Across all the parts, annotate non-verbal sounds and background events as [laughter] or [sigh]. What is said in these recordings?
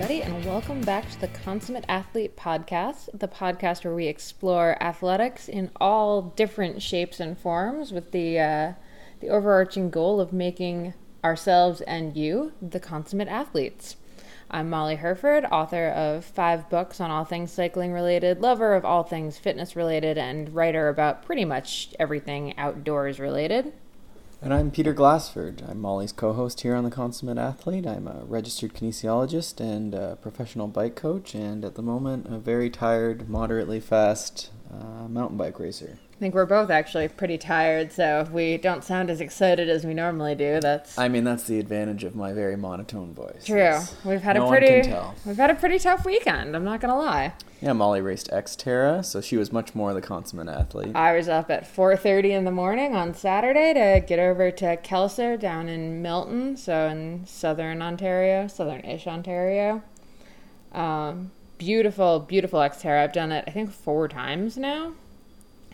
everybody, and welcome back to the Consummate Athlete Podcast, the podcast where we explore athletics in all different shapes and forms with the uh, the overarching goal of making ourselves and you the consummate athletes. I'm Molly Hurford, author of five books on all things cycling related, lover of all things fitness related, and writer about pretty much everything outdoors related. And I'm Peter Glassford. I'm Molly's co host here on The Consummate Athlete. I'm a registered kinesiologist and a professional bike coach, and at the moment, a very tired, moderately fast uh, mountain bike racer. I think we're both actually pretty tired, so if we don't sound as excited as we normally do, that's I mean, that's the advantage of my very monotone voice. true. We've had no a pretty we've had a pretty tough weekend. I'm not gonna lie. Yeah, Molly raced Xterra, so she was much more the consummate athlete. I was up at 4:30 in the morning on Saturday to get over to Kelso down in Milton, so in southern Ontario, southern-ish Ontario. Um, beautiful, beautiful Xterra. I've done it, I think, four times now.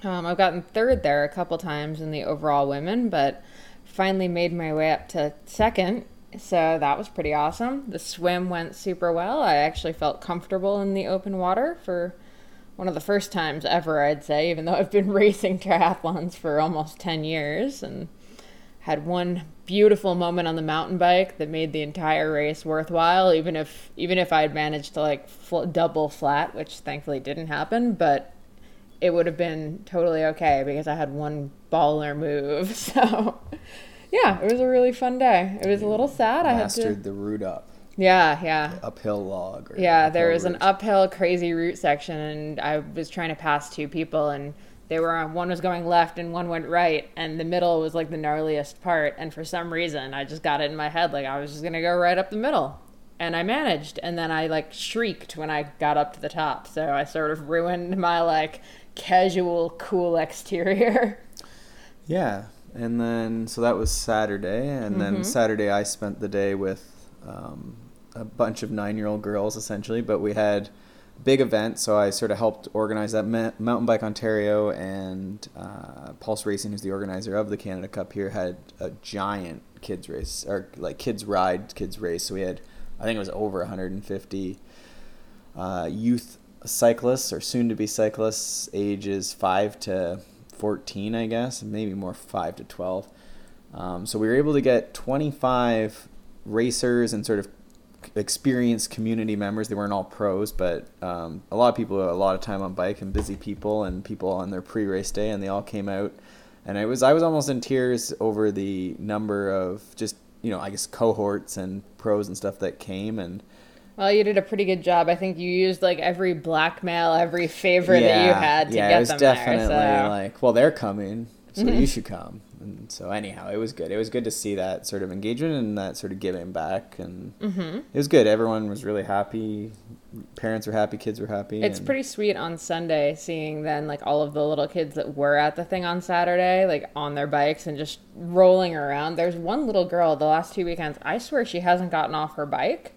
Um, I've gotten third there a couple times in the overall women, but finally made my way up to second. So that was pretty awesome. The swim went super well. I actually felt comfortable in the open water for one of the first times ever, I'd say, even though I've been [laughs] racing triathlons for almost 10 years and had one beautiful moment on the mountain bike that made the entire race worthwhile even if even if I'd managed to like fl- double flat, which thankfully didn't happen, but it would have been totally okay because I had one baller move. [laughs] So yeah, it was a really fun day. It was a little sad. I had Mastered to the route up, Yeah, yeah. uphill log. Yeah, there uphill was an uphill crazy root section, and I was trying to pass two people, and they were uh, one was going left and one went right, and the middle was like the gnarliest part. And for some reason, I just got it in my head like I was just gonna go right up the middle, and I managed. And then I like shrieked when I got up to the top, so I sort of ruined my like casual cool exterior. [laughs] Yeah, and then so that was Saturday, and Mm-hmm. then Saturday I spent the day with um, a bunch of nine-year-old girls essentially, but we had big event, so I sort of helped organize that. Ma- Mountain Bike Ontario and uh, Pulse Racing, who's the organizer of the Canada Cup here, had a giant kids race or like kids ride, kids race. So we had, I think it was over 150 uh, youth cyclists or soon to be cyclists, ages five to 14, I guess, maybe more five to 12. Um, so we were able to get 25 racers and sort of experienced community members. They weren't all pros, but um, a lot of people, a lot of time on bike and busy people and people on their pre-race day, and they all came out. And I was I was almost in tears over the number of just you know I guess cohorts and pros and stuff that came and Well, you did a pretty good job. I think you used like every blackmail, every favor that you had to yeah, get it was them definitely there. So. like, well, they're coming, so Mm-hmm. you should come. And so anyhow, it was good. It was good to see that sort of engagement and that sort of giving back, and Mm-hmm. it was good. Everyone was really happy. Parents were happy. Kids were happy. It's and- pretty sweet on Sunday seeing then like all of the little kids that were at the thing on Saturday, like on their bikes and just rolling around. There's one little girl the last two weekends, I swear she hasn't gotten off her bike.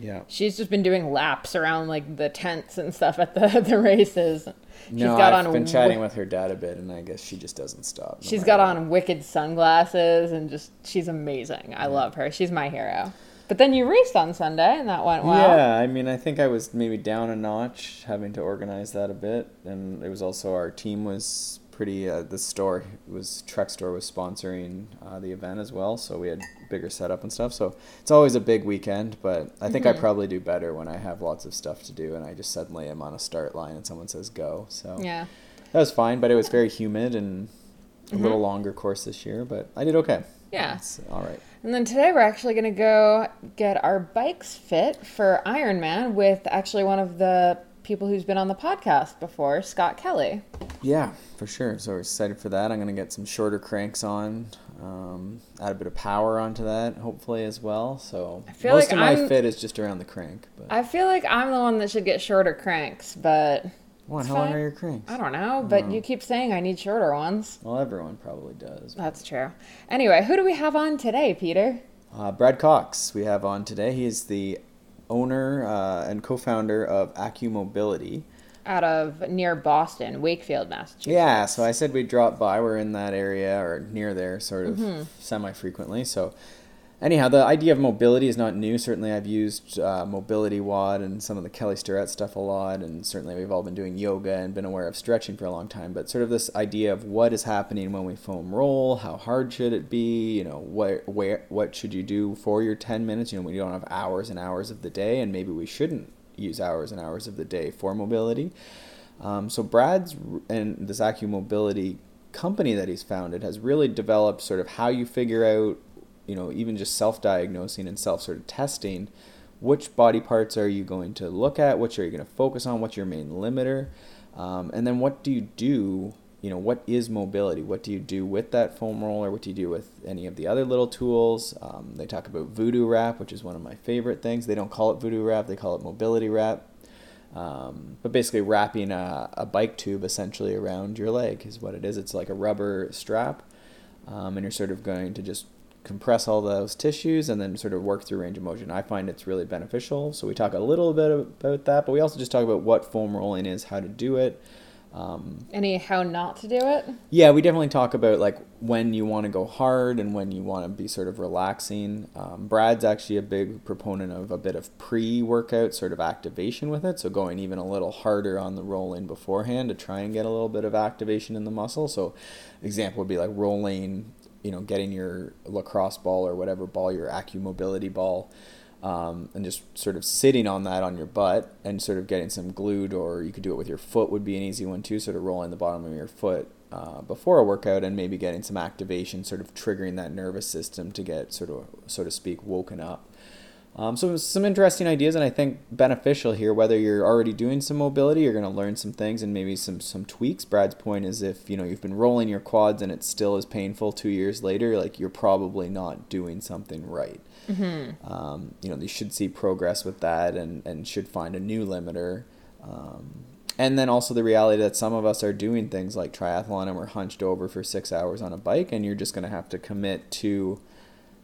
Yeah. She's just been doing laps around like the tents and stuff at the [laughs] the races. She's no, got I've on been wi- chatting with her dad a bit, and I guess she just doesn't stop. no She's got what. on wicked sunglasses and just she's amazing. I love her. She's my hero. But then you raced on Sunday and that went well. Yeah, I mean, I think I was maybe down a notch having to organize that a bit, and it was also our team was pretty. Uh, the store was Trek Store was sponsoring uh, the event as well, so we had bigger setup and stuff. So it's always a big weekend, but I think I mm-hmm. probably do better when I have lots of stuff to do, and I just suddenly am on a start line and someone says go. So Yeah. that was fine, but it was very humid and a little mm-hmm. longer course this year, but I did okay. Yeah. It's all right. And then today we're actually going to go get our bikes fit for Ironman with actually one of the people who's been on the podcast before, Scott Kelly. Yeah, for sure. So we're excited for that. I'm gonna get some shorter cranks on, um, add a bit of power onto that, hopefully as well. So feel most like of my I'm- fit is just around the crank. But I feel like I'm the one that should get shorter cranks, but what? How long are your cranks? I don't know. But you keep saying I need shorter ones. Well, everyone probably does. That's true. Anyway, who do we have on today, Peter? Uh, Brad Cox, we have on today. He is the owner uh, and co-founder of AcuMobility. Out of near Boston, Wakefield, Massachusetts. Yeah, so I said we'd drop by. We're in that area or near there, sort of Mm-hmm. semi frequently. So anyhow, the idea of mobility is not new. Certainly, I've used uh, Mobility WOD and some of the Kelly Starrett stuff a lot, and certainly we've all been doing yoga and been aware of stretching for a long time. But sort of this idea of what is happening when we foam roll, how hard should it be? You know, what where what should you do for your ten minutes? You know, we don't have hours and hours of the day, and maybe we shouldn't use hours and hours of the day for mobility. Um, so Brad's and this AcuMobility company that he's founded has really developed sort of how you figure out you know, even just self diagnosing and self sort of testing which body parts are you going to look at, which are you going to focus on, what's your main limiter, um, and then what do you do? You know, what is mobility? What do you do with that foam roller? What do you do with any of the other little tools? Um, they talk about voodoo wrap, which is one of my favorite things. They don't call it voodoo wrap, they call it mobility wrap. Um, but basically, wrapping a, a bike tube essentially around your leg is what it is. It's like a rubber strap, um, and you're sort of going to just compress all those tissues and then sort of work through range of motion. I find it's really beneficial. So we talk a little bit about that, but we also just talk about what foam rolling is, how to do it. Um, Any how not to do it? Yeah, we definitely talk about like when you want to go hard and when you want to be sort of relaxing. Um, Brad's actually a big proponent of a bit of pre-workout sort of activation with it, so going even a little harder on the rolling beforehand to try and get a little bit of activation in the muscle. So, example would be like rolling you know, getting your lacrosse ball or whatever ball, your AcuMobility ball, um, and just sort of sitting on that on your butt and sort of getting some glued, or you could do it with your foot would be an easy one too, sort of rolling the bottom of your foot uh, before a workout and maybe getting some activation, sort of triggering that nervous system to get sort of, so to speak, woken up. Um, so some interesting ideas, and I think beneficial here. Whether you're already doing some mobility, you're going to learn some things and maybe some some tweaks. Brad's point is if you know you've been rolling your quads and it still is painful two years later, like you're probably not doing something right. Mm-hmm. Um, you know, you should see progress with that, and and should find a new limiter. Um, and then also the reality that some of us are doing things like triathlon and we're hunched over for six hours on a bike, and you're just going to have to commit to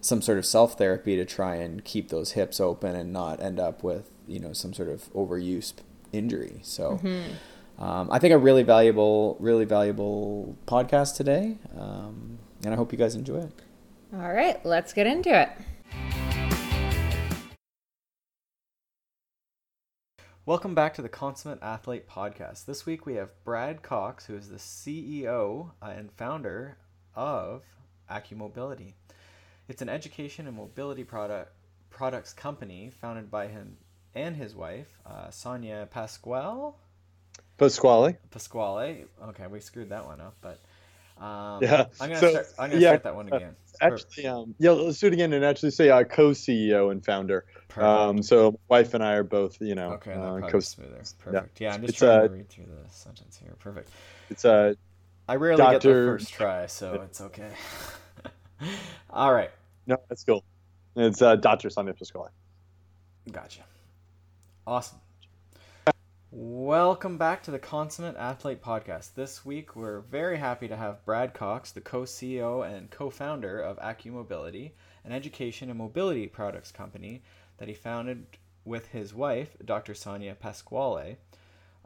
some sort of self therapy to try and keep those hips open and not end up with you know some sort of overuse injury. So. Mm-hmm. Um, I think a really valuable, really valuable podcast today, um, and I hope you guys enjoy it. All right, let's get into it. Welcome back to the Consummate Athlete Podcast. This week we have Brad Cox, who is the CEO and founder of AcuMobility. It's an education and mobility product products company founded by him and his wife, uh, Sonia Pasquale. Pasquale. Pasquale. Okay, we screwed that one up, but um, yeah. I'm gonna, so, start, I'm gonna yeah, start that one again. Uh, actually, um, yeah, let's do it again and actually say uh, co-CEO and founder. Um, so wife and I are both, you know, okay, uh, co- smoother. Perfect. Yeah, yeah I'm just it's, trying uh, to read through the sentence here. Perfect. It's a. Uh, I rarely Dr. get the first try, so it's okay. [laughs] All right. No, that's cool. It's uh, Dr. Sonia Pasquale. Gotcha. Awesome. Welcome back to the Consummate Athlete Podcast. This week, we're very happy to have Brad Cox, the co CEO and co founder of AcuMobility, an education and mobility products company that he founded with his wife, Dr. Sonia Pasquale.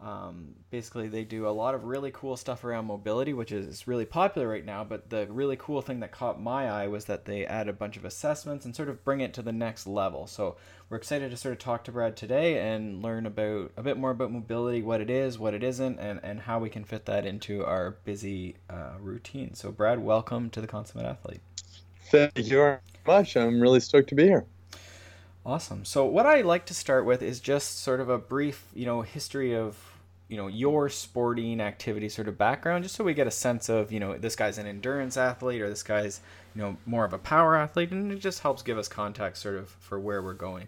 Um, basically, they do a lot of really cool stuff around mobility, which is really popular right now. But the really cool thing that caught my eye was that they add a bunch of assessments and sort of bring it to the next level. So we're excited to sort of talk to Brad today and learn about a bit more about mobility, what it is, what it isn't, and, and how we can fit that into our busy uh, routine. So, Brad, welcome to the Consummate Athlete. Thank you very much. I'm really stoked to be here. Awesome. So what I like to start with is just sort of a brief, you know, history of you know your sporting activity sort of background just so we get a sense of you know this guy's an endurance athlete or this guy's you know more of a power athlete and it just helps give us context sort of for where we're going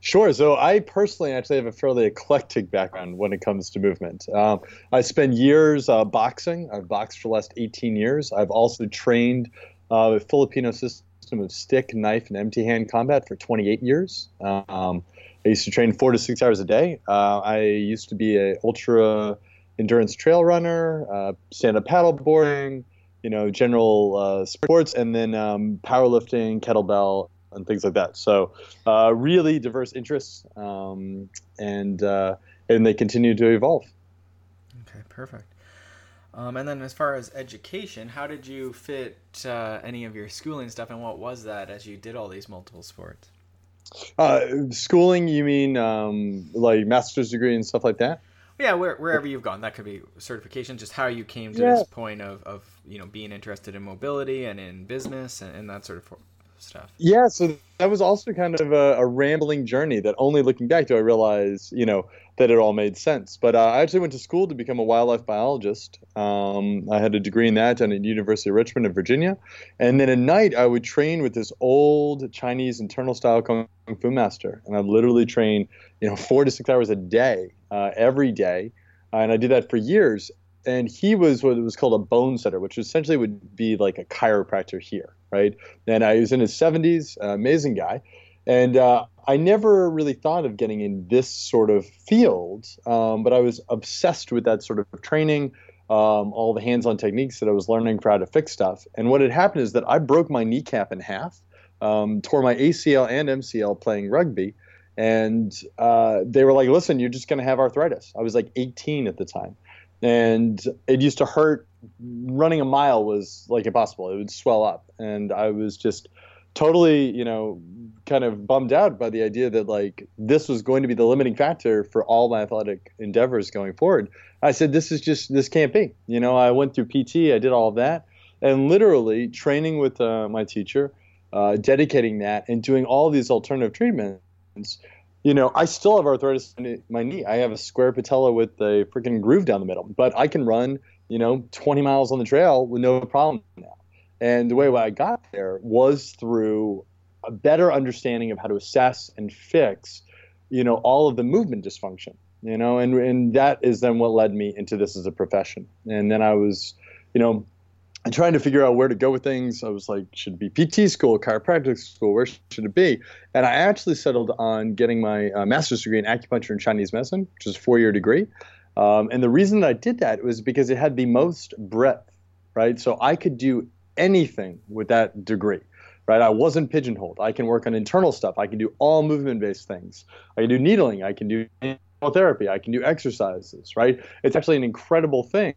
Sure. So I personally actually have a fairly eclectic background when it comes to movement. Um, I spent years uh, boxing. I've boxed for the last 18 years. I've also trained uh, Filipino system system of stick, knife, and empty hand combat for 28 years. Um, I used to train four to six hours a day. Uh, I used to be an ultra endurance trail runner, uh, stand up paddle boarding, you know, general uh, sports, and then um, powerlifting, kettlebell, and things like that. So, uh, really diverse interests, um, and uh, and they continue to evolve. Okay, perfect. Um, and then as far as education, how did you fit uh, any of your schooling stuff, and what was that as you did all these multiple sports? Uh, schooling, you mean um, like master's degree and stuff like that? Yeah, where, wherever you've gone, that could be certification. Just how you came to yeah. this point of, of you know being interested in mobility and in business and, and that sort of stuff. Yeah, so that was also kind of a, a, rambling journey that only looking back do I realize, you know, that it all made sense. But uh, I actually went to school to become a wildlife biologist. Um, I had a degree in that at the University of Richmond in Virginia. And then at night, I would train with this old Chinese internal style kung fu master. And I'd literally train, you know, four to six hours a day, uh, every day. Uh, and I did that for years and he was what was called a bone setter, which essentially would be like a chiropractor here, right? And I was in his 70s, uh, amazing guy, and uh, I never really thought of getting in this sort of field, um, but I was obsessed with that sort of training, um, all the hands-on techniques that I was learning for how to fix stuff. And what had happened is that I broke my kneecap in half, um, tore my ACL and MCL playing rugby. And uh, they were like, listen, you're just going to have arthritis. I was like 18 at the time and it used to hurt. Running a mile was like impossible; it would swell up, and I was just totally, you know, kind of bummed out by the idea that like this was going to be the limiting factor for all my athletic endeavors going forward. I said, this is just this can't be. You know, I went through PT, I did all of that, and literally training with uh, my teacher, uh, dedicating that, and doing all these alternative treatments you know, I still have arthritis in my knee. I have a square patella with a freaking groove down the middle, but I can run, you know, 20 miles on the trail with no problem now. And the way I got there was through a better understanding of how to assess and fix, you know, all of the movement dysfunction, you know, and, and that is then what led me into this as a profession. And then I was, you know, and trying to figure out where to go with things. I was like, should it be PT school, chiropractic school? Where should it be? And I actually settled on getting my uh, master's degree in acupuncture and Chinese medicine, which is a four-year degree. Um, and the reason that I did that was because it had the most breadth, right? So I could do anything with that degree, right? I wasn't pigeonholed. I can work on internal stuff. I can do all movement-based things. I can do needling. I can do therapy. I can do exercises, right? It's actually an incredible thing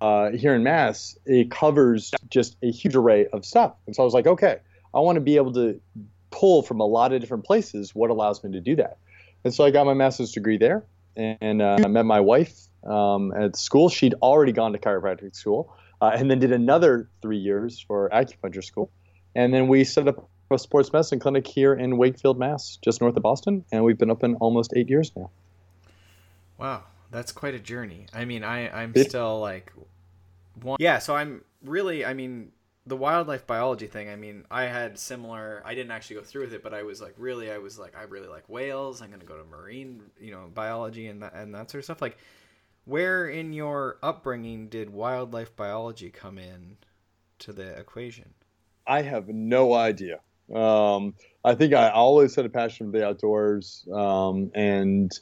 uh, here in Mass, it covers just a huge array of stuff. And so I was like, okay, I want to be able to pull from a lot of different places. What allows me to do that? And so I got my master's degree there, and uh, I met my wife um, at school. She'd already gone to chiropractic school, uh, and then did another three years for acupuncture school. And then we set up a sports medicine clinic here in Wakefield, Mass, just north of Boston, and we've been open almost eight years now. Wow, that's quite a journey. I mean, I I'm still like, one, yeah. So I'm really, I mean, the wildlife biology thing. I mean, I had similar. I didn't actually go through with it, but I was like, really, I was like, I really like whales. I'm gonna go to marine, you know, biology and that and that sort of stuff. Like, where in your upbringing did wildlife biology come in to the equation? I have no idea. Um, I think I always had a passion for the outdoors, um, and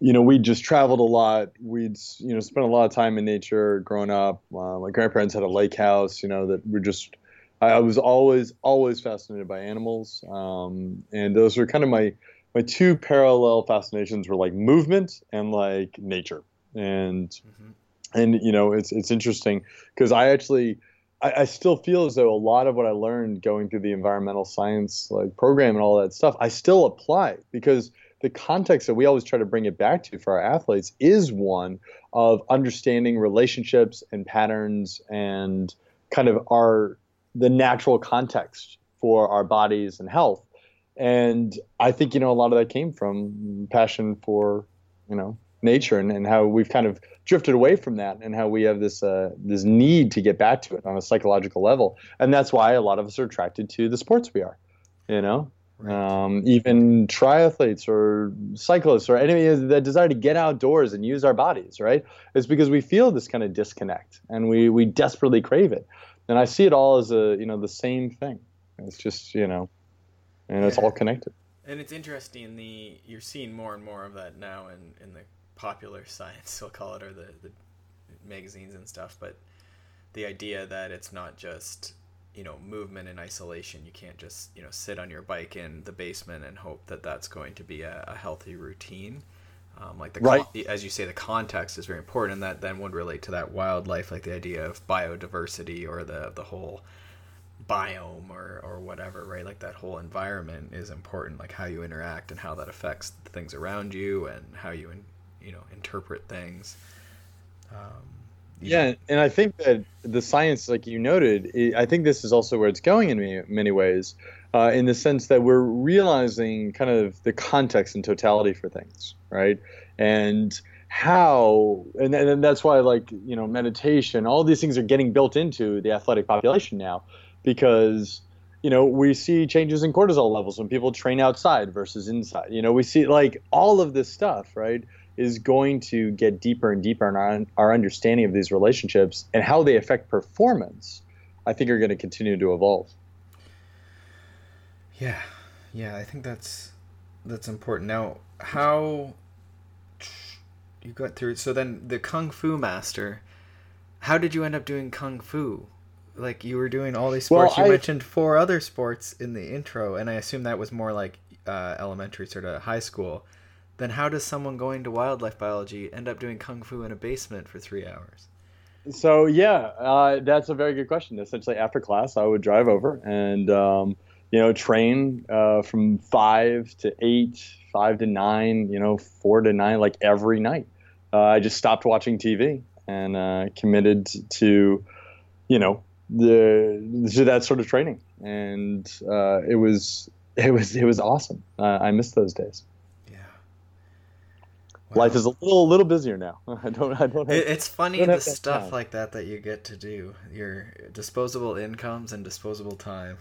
you know, we just traveled a lot. We'd, you know, spent a lot of time in nature growing up. Uh, my grandparents had a lake house, you know, that we're just, I, I, was always, always fascinated by animals. Um, and those were kind of my, my two parallel fascinations were like movement and like nature. And, mm-hmm. and, you know, it's, it's interesting because I actually, I, I still feel as though a lot of what I learned going through the environmental science like program and all that stuff, I still apply because – the context that we always try to bring it back to for our athletes is one of understanding relationships and patterns and kind of our the natural context for our bodies and health. And i think you know a lot of that came from passion for you know nature and, and how we've kind of drifted away from that and how we have this uh, this need to get back to it on a psychological level. And that's why a lot of us are attracted to the sports we are you know Right. Um, even triathletes or cyclists or any that desire to get outdoors and use our bodies, right? It's because we feel this kind of disconnect and we, we desperately crave it. And I see it all as a, you know, the same thing. It's just, you know, and it's all connected. And it's interesting the you're seeing more and more of that now in, in the popular [laughs] science, we'll call it, or the, the magazines and stuff. But the idea that it's not just you know movement in isolation you can't just you know sit on your bike in the basement and hope that that's going to be a, a healthy routine Um, like the Right. con- as you say, the context is very important, and that then would relate to that wildlife, like the idea of biodiversity or the the whole biome or or whatever, right? Like that whole environment is important, like how you interact and how that affects the things around you and how you in, you know interpret things. Um, Yeah, and I think that the science, like you noted, i think this is also where it's going in many, many ways, uh, in the sense that we're realizing kind of the context and totality for things, right? And how, and, and that's why, like, you know, meditation, all these things are getting built into the athletic population now because, you know, we see changes in cortisol levels when people train outside versus inside. You know, we see like all of this stuff, right? Is going to get deeper and deeper in our, our understanding of these relationships and how they affect performance, I think are going to continue to evolve. Yeah, yeah, I think that's that's important. Now, how you got through? So then, the kung fu master. How did you end up doing kung fu? Like you were doing all these Well, sports. you I- mentioned four other sports in the intro, and I assume that was more like uh, elementary, sort of high school. Then how does someone going to wildlife biology end up doing kung fu in a basement for three hours? So yeah, uh, that's a very good question. Essentially, after class, I would drive over and um, you know train uh, from five to eight, five to nine, you know, four to nine, like every night. Uh, I just stopped watching TV and uh, committed to, you know, the to that sort of training, and uh, it was it was it was awesome. Uh, I miss those days. Yeah. Life is a little little busier now. [laughs] I don't I don't have, it's funny don't the have stuff time. like that that you get to do. Your disposable incomes and disposable time.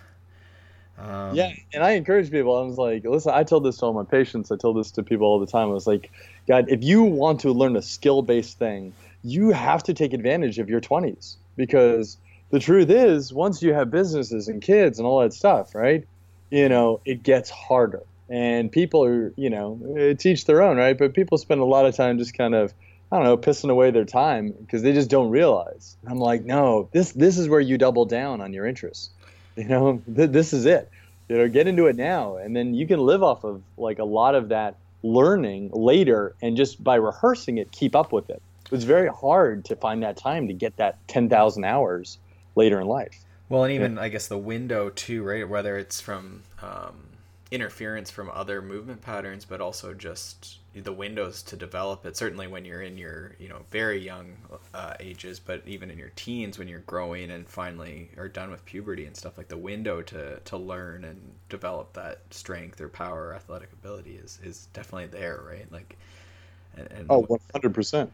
Um, Yeah, and I encourage people. I was like, listen, I tell this to all my patients. I tell this to people all the time. I was like, God, if you want to learn a skill based thing, you have to take advantage of your 20s because the truth is, once you have businesses and kids and all that stuff, right? You know, it gets harder. And people are, you know, teach their own, right? But people spend a lot of time just kind of, I don't know, pissing away their time because they just don't realize. And I'm like, no, this this is where you double down on your interests. [laughs] You know, th- this is it. You know, get into it now, and then you can live off of like a lot of that learning later, and just by rehearsing it, keep up with it. It's very hard to find that time to get that ten thousand hours later in life. Well, and even I guess the window too, right? Whether it's from um, interference from other movement patterns, but also just the windows to develop it. Certainly when you're in your you know very young uh, ages, but even in your teens when you're growing and finally are done with puberty and stuff like the window to to learn and develop that strength or power or athletic ability is is definitely there, right? Like. And, and Oh, one hundred percent.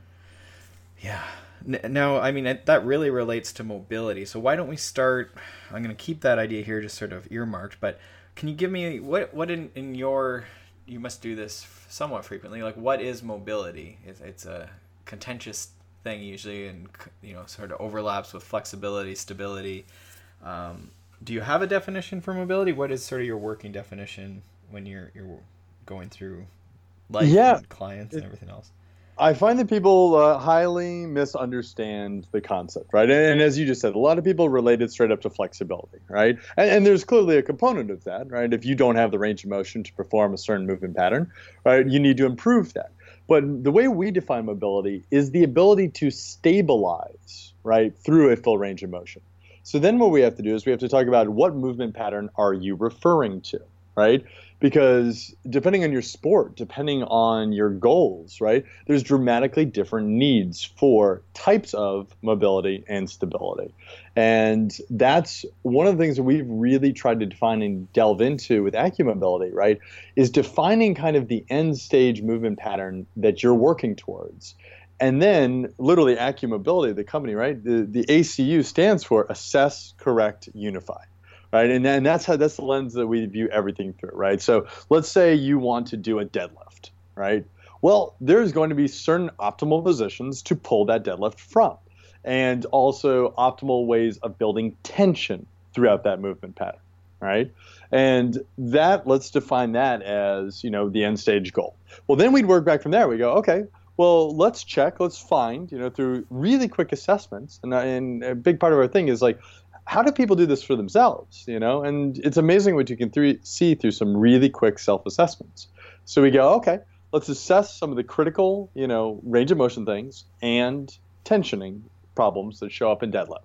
yeah. Now, I mean, that really relates to mobility. So why don't we start? I'm going to keep that idea here, just sort of earmarked. But can you give me what what in in your you must do this somewhat frequently. Like, what is mobility? It's, it's a contentious thing usually, and you know, sort of overlaps with flexibility, stability. Um, do you have a definition for mobility? What is sort of your working definition when you're you're going through life Yeah. and clients and everything else? I find that people uh, highly misunderstand the concept, right? And, and as you just said, a lot of people relate it straight up to flexibility, right? And, and there's clearly a component of that, right? If you don't have the range of motion to perform a certain movement pattern, right, you need to improve that. But the way we define mobility is the ability to stabilize, right, through a full range of motion. So then what we have to do is we have to talk about what movement pattern are you referring to, right? Because depending on your sport, depending on your goals, right, there's dramatically different needs for types of mobility and stability. And that's one of the things that we've really tried to define and delve into with AcuMobility, right, is defining kind of the end stage movement pattern that you're working towards. And then, literally, AcuMobility, the company, right? The, the ACU stands for Assess, Correct, Unify right? And, and that's how that's the lens that we view everything through, right? So let's say you want to do a deadlift, right? Well, there's going to be certain optimal positions to pull that deadlift from, and also optimal ways of building tension throughout that movement pattern, right? And that let's define that as you know the end stage goal. Well, then we'd work back from there. We go, okay, well, let's check, let's find, you know, through really quick assessments. And, and a big part of our thing is like, how do people do this for themselves, you know? And it's amazing what you can th- see through some really quick self-assessments. So we go, okay, let's assess some of the critical, you know, range of motion things and tensioning problems that show up in deadlift.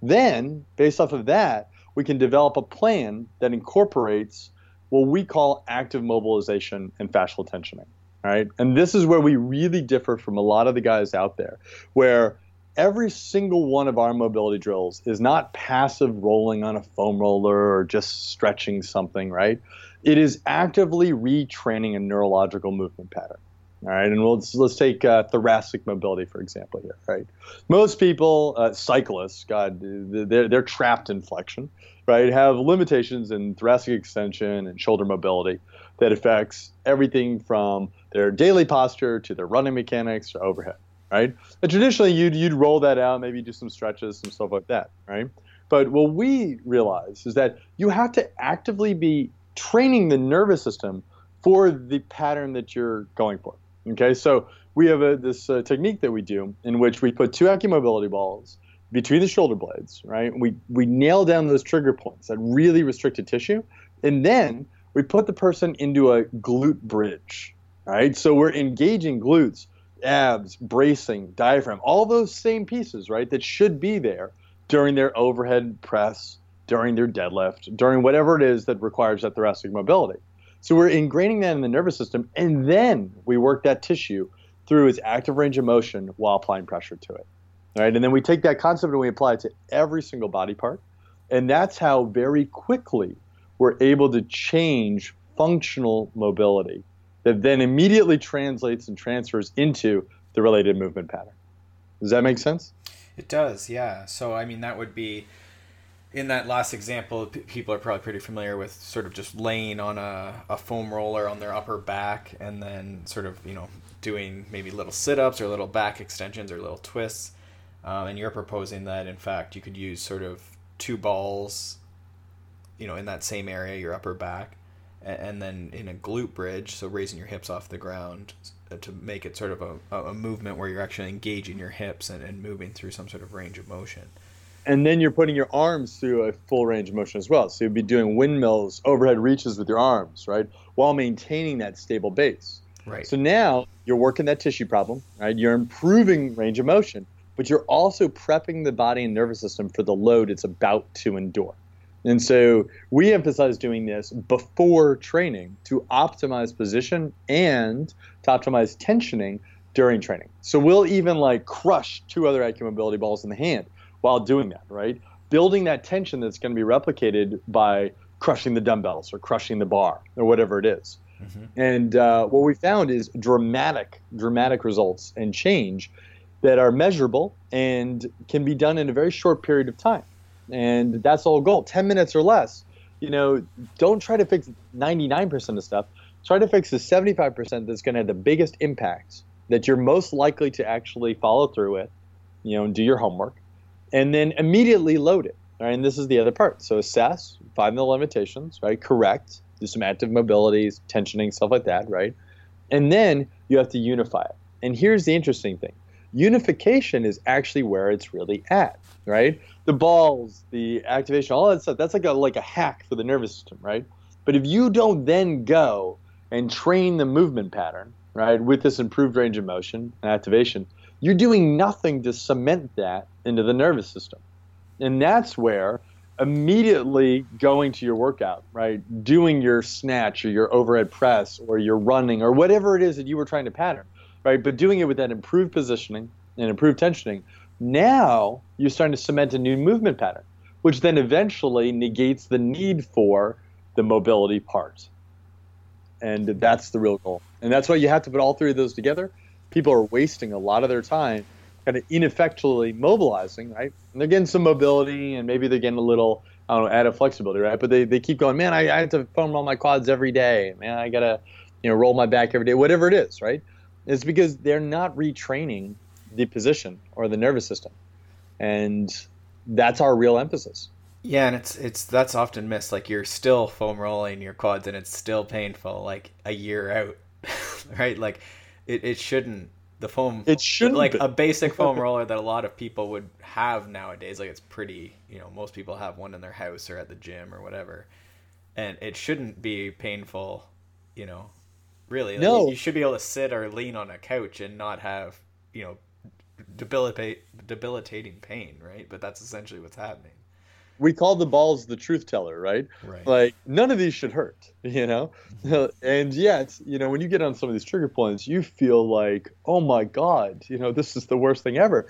Then, based off of that, we can develop a plan that incorporates what we call active mobilization and fascial tensioning. Right? And this is where we really differ from a lot of the guys out there, where every single one of our mobility drills is not passive rolling on a foam roller or just stretching something, right? It is actively retraining a neurological movement pattern. All right, and we'll, let's, take uh, thoracic mobility for example here. Right, most people, uh, cyclists, God, they're they're trapped in flexion, right? Have limitations in thoracic extension and shoulder mobility that affects everything from their daily posture to their running mechanics to overhead right? And traditionally, you'd you'd roll that out, maybe do some stretches, some stuff like that, right? But what we realize is that you have to actively be training the nervous system for the pattern that you're going for. Okay, so we have a, this uh, technique that we do in which we put two AcuMobility balls between the shoulder blades, right? We we nail down those trigger points, that really restricted tissue, and then we put the person into a glute bridge, right? So we're engaging glutes abs, bracing, diaphragm, all those same pieces, right, that should be there during their overhead press, during their deadlift, during whatever it is that requires that thoracic mobility. So we're ingraining that in the nervous system, and then we work that tissue through its active range of motion while applying pressure to it. Right? And then we take that concept and we apply it to every single body part. And that's how very quickly we're able to change functional mobility that then immediately translates and transfers into the related movement pattern. Does that make sense? It does, yeah. So, I mean, that would be in that last example, p- people are probably pretty familiar with sort of just laying on a, a foam roller on their upper back and then sort of, you know, doing maybe little sit ups or little back extensions or little twists. Um, and you're proposing that, in fact, you could use sort of two balls, you know, in that same area, your upper back, and then in a glute bridge, so raising your hips off the ground uh, to make it sort of a, a movement where you're actually engaging your hips and, and moving through some sort of range of motion. And then you're putting your arms through a full range of motion as well. So you'd be doing windmills, overhead reaches with your arms, right? While maintaining that stable base. Right. So now you're working that tissue problem, right? You're improving range of motion, but you're also prepping the body and nervous system for the load it's about to endure. And so we emphasize doing this before training to optimize position and to optimize tensioning during training. So we'll even like crush two other AcuMobility balls in the hand while doing that, right? Building that tension that's going to be replicated by crushing the dumbbells or crushing the bar or whatever it is. Mm-hmm. And uh, what we found is dramatic, dramatic results and change that are measurable and can be done in a very short period of time and that's whole goal 10 minutes or less you know don't try to fix 99% of stuff. Try to fix the 75% that's going to have the biggest impact that you're most likely to actually follow through with you know and do your homework and then immediately load it right? And this is the other part. So assess find the limitations right? Correct do some active mobilities tensioning stuff like that right? And then you have to unify it. And here's the interesting thing unification is actually where it's really at right the balls, the activation, all that stuff. That's like a like a hack for the nervous system, right? But if you don't then go and train the movement pattern, right, with this improved range of motion and activation, you're doing nothing to cement that into the nervous system. And that's where immediately going to your workout, right, doing your snatch or your overhead press or your running or whatever it is that you were trying to pattern, right, but doing it with that improved positioning and improved tensioning now you're starting to cement a new movement pattern, which then eventually negates the need for the mobility part. And that's the real goal. And that's why you have to put all three of those together. People are wasting a lot of their time kind of ineffectually mobilizing, right? And they're getting some mobility and maybe they're getting a little, I don't know, added flexibility, right? But they, they keep going, man, I, I have to foam roll my quads every day. Man, I got to, you know, roll my back every day, whatever it is, right? It's because they're not retraining the position or the nervous system, and that's our real emphasis. Yeah, and it's it's that's often missed. Like you're still foam rolling your quads, and it's still painful. Like a year out, [laughs] right? Like it, it shouldn't the foam. It shouldn't like be. a basic foam [laughs] roller that a lot of people would have nowadays. Like it's pretty, you know, most people have one in their house or at the gym or whatever, and it shouldn't be painful, you know, Really, like, No. You should be able to sit or lean on a couch and not have you know debilitate debilitating pain, right? But that's essentially what's happening. we call the balls the truth teller, right? Right. Like none of these should hurt, [laughs] you know? Mm-hmm. and yet, you know, when you get on some of these trigger points, you feel like, oh my God, you know, this is the worst thing ever.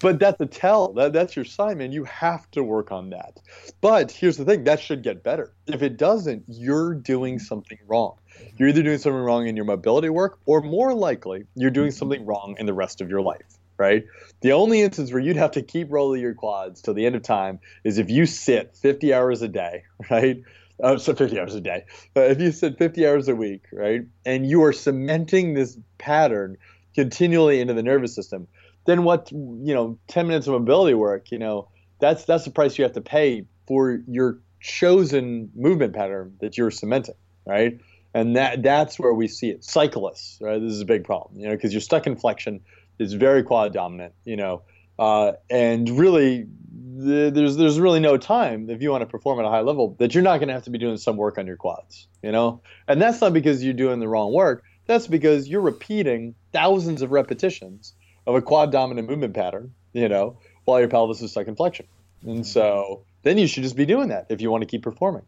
But that's a tell. That, that's your sign, man. You have to work on that. But here's the thing that should get better. If it doesn't, you're doing something wrong. You're either doing something wrong in your mobility work, or more likely, you're doing something wrong in the rest of your life, right? The only instance where you'd have to keep rolling your quads till the end of time is if you sit 50 hours a day, [laughs] right? Uh, so 50 hours a day. But if you sit 50 hours a week, right, and you are cementing this pattern continually into the nervous system, then what? You know, 10 minutes of mobility work, you know, that's that's the price you have to pay for your chosen movement pattern that you're cementing, right? And that that's where we see it. Cyclists, right? This is a big problem, you know, because you're stuck in flexion. It's very quad dominant, you know, uh, and really the, there's there's really no time if you want to perform at a high level that you're not going to have to be doing some work on your quads, you know, and that's not because you're doing the wrong work. That's because you're repeating thousands of repetitions of a quad dominant movement pattern, you know, while your pelvis is stuck in flexion. And mm-hmm. so then you should just be doing that if you want to keep performing.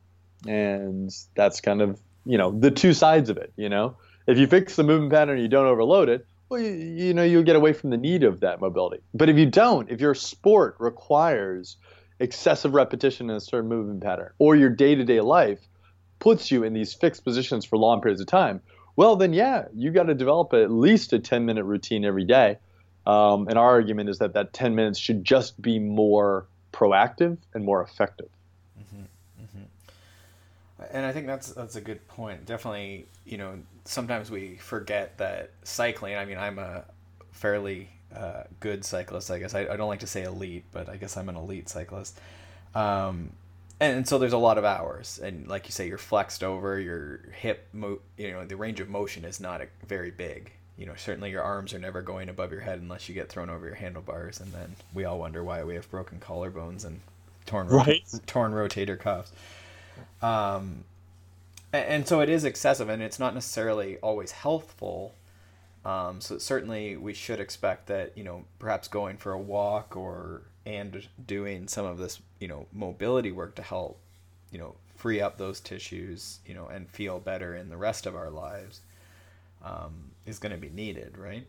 And that's kind of, you know, the two sides of it, you know. If you fix the movement pattern and you don't overload it, well, you, you know, you'll get away from the need of that mobility. But if you don't, if your sport requires excessive repetition in a certain movement pattern, or your day to day life puts you in these fixed positions for long periods of time, well, then yeah, you got to develop at least a 10 minute routine every day. Um, and our argument is that that 10 minutes should just be more proactive and more effective. And I think that's that's a good point. Definitely, you know, sometimes we forget that cycling. I mean, I'm a fairly uh, good cyclist, I guess. I, I don't like to say elite, but I guess I'm an elite cyclist. Um, and, and so there's a lot of hours, and like you say, you're flexed over. Your hip, mo- you know, the range of motion is not a, very big. You know, certainly your arms are never going above your head unless you get thrown over your handlebars, and then we all wonder why we have broken collarbones and torn rota- Right. [laughs] torn rotator cuffs. Um, a- and so it is excessive, and it's not necessarily always healthful. Um, so certainly we should expect that you know perhaps going for a walk or and doing some of this you know mobility work to help you know free up those tissues you know and feel better in the rest of our lives um, is going to be needed, right?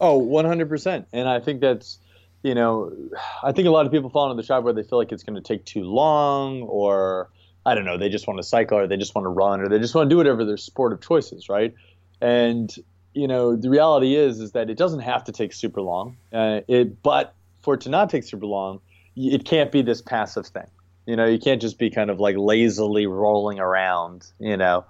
Oh, 100%. And I think that's, you know, I think a lot of people fall into the trap where they feel like it's going to take too long or, I don't know, they just want to cycle or they just want to run or they just want to do whatever their sport of choice is, right? And, you know, the reality is, is that it doesn't have to take super long. Uh, it, but for it to not take super long, it can't be this passive thing. You know, you can't just be kind of like lazily rolling around, you know,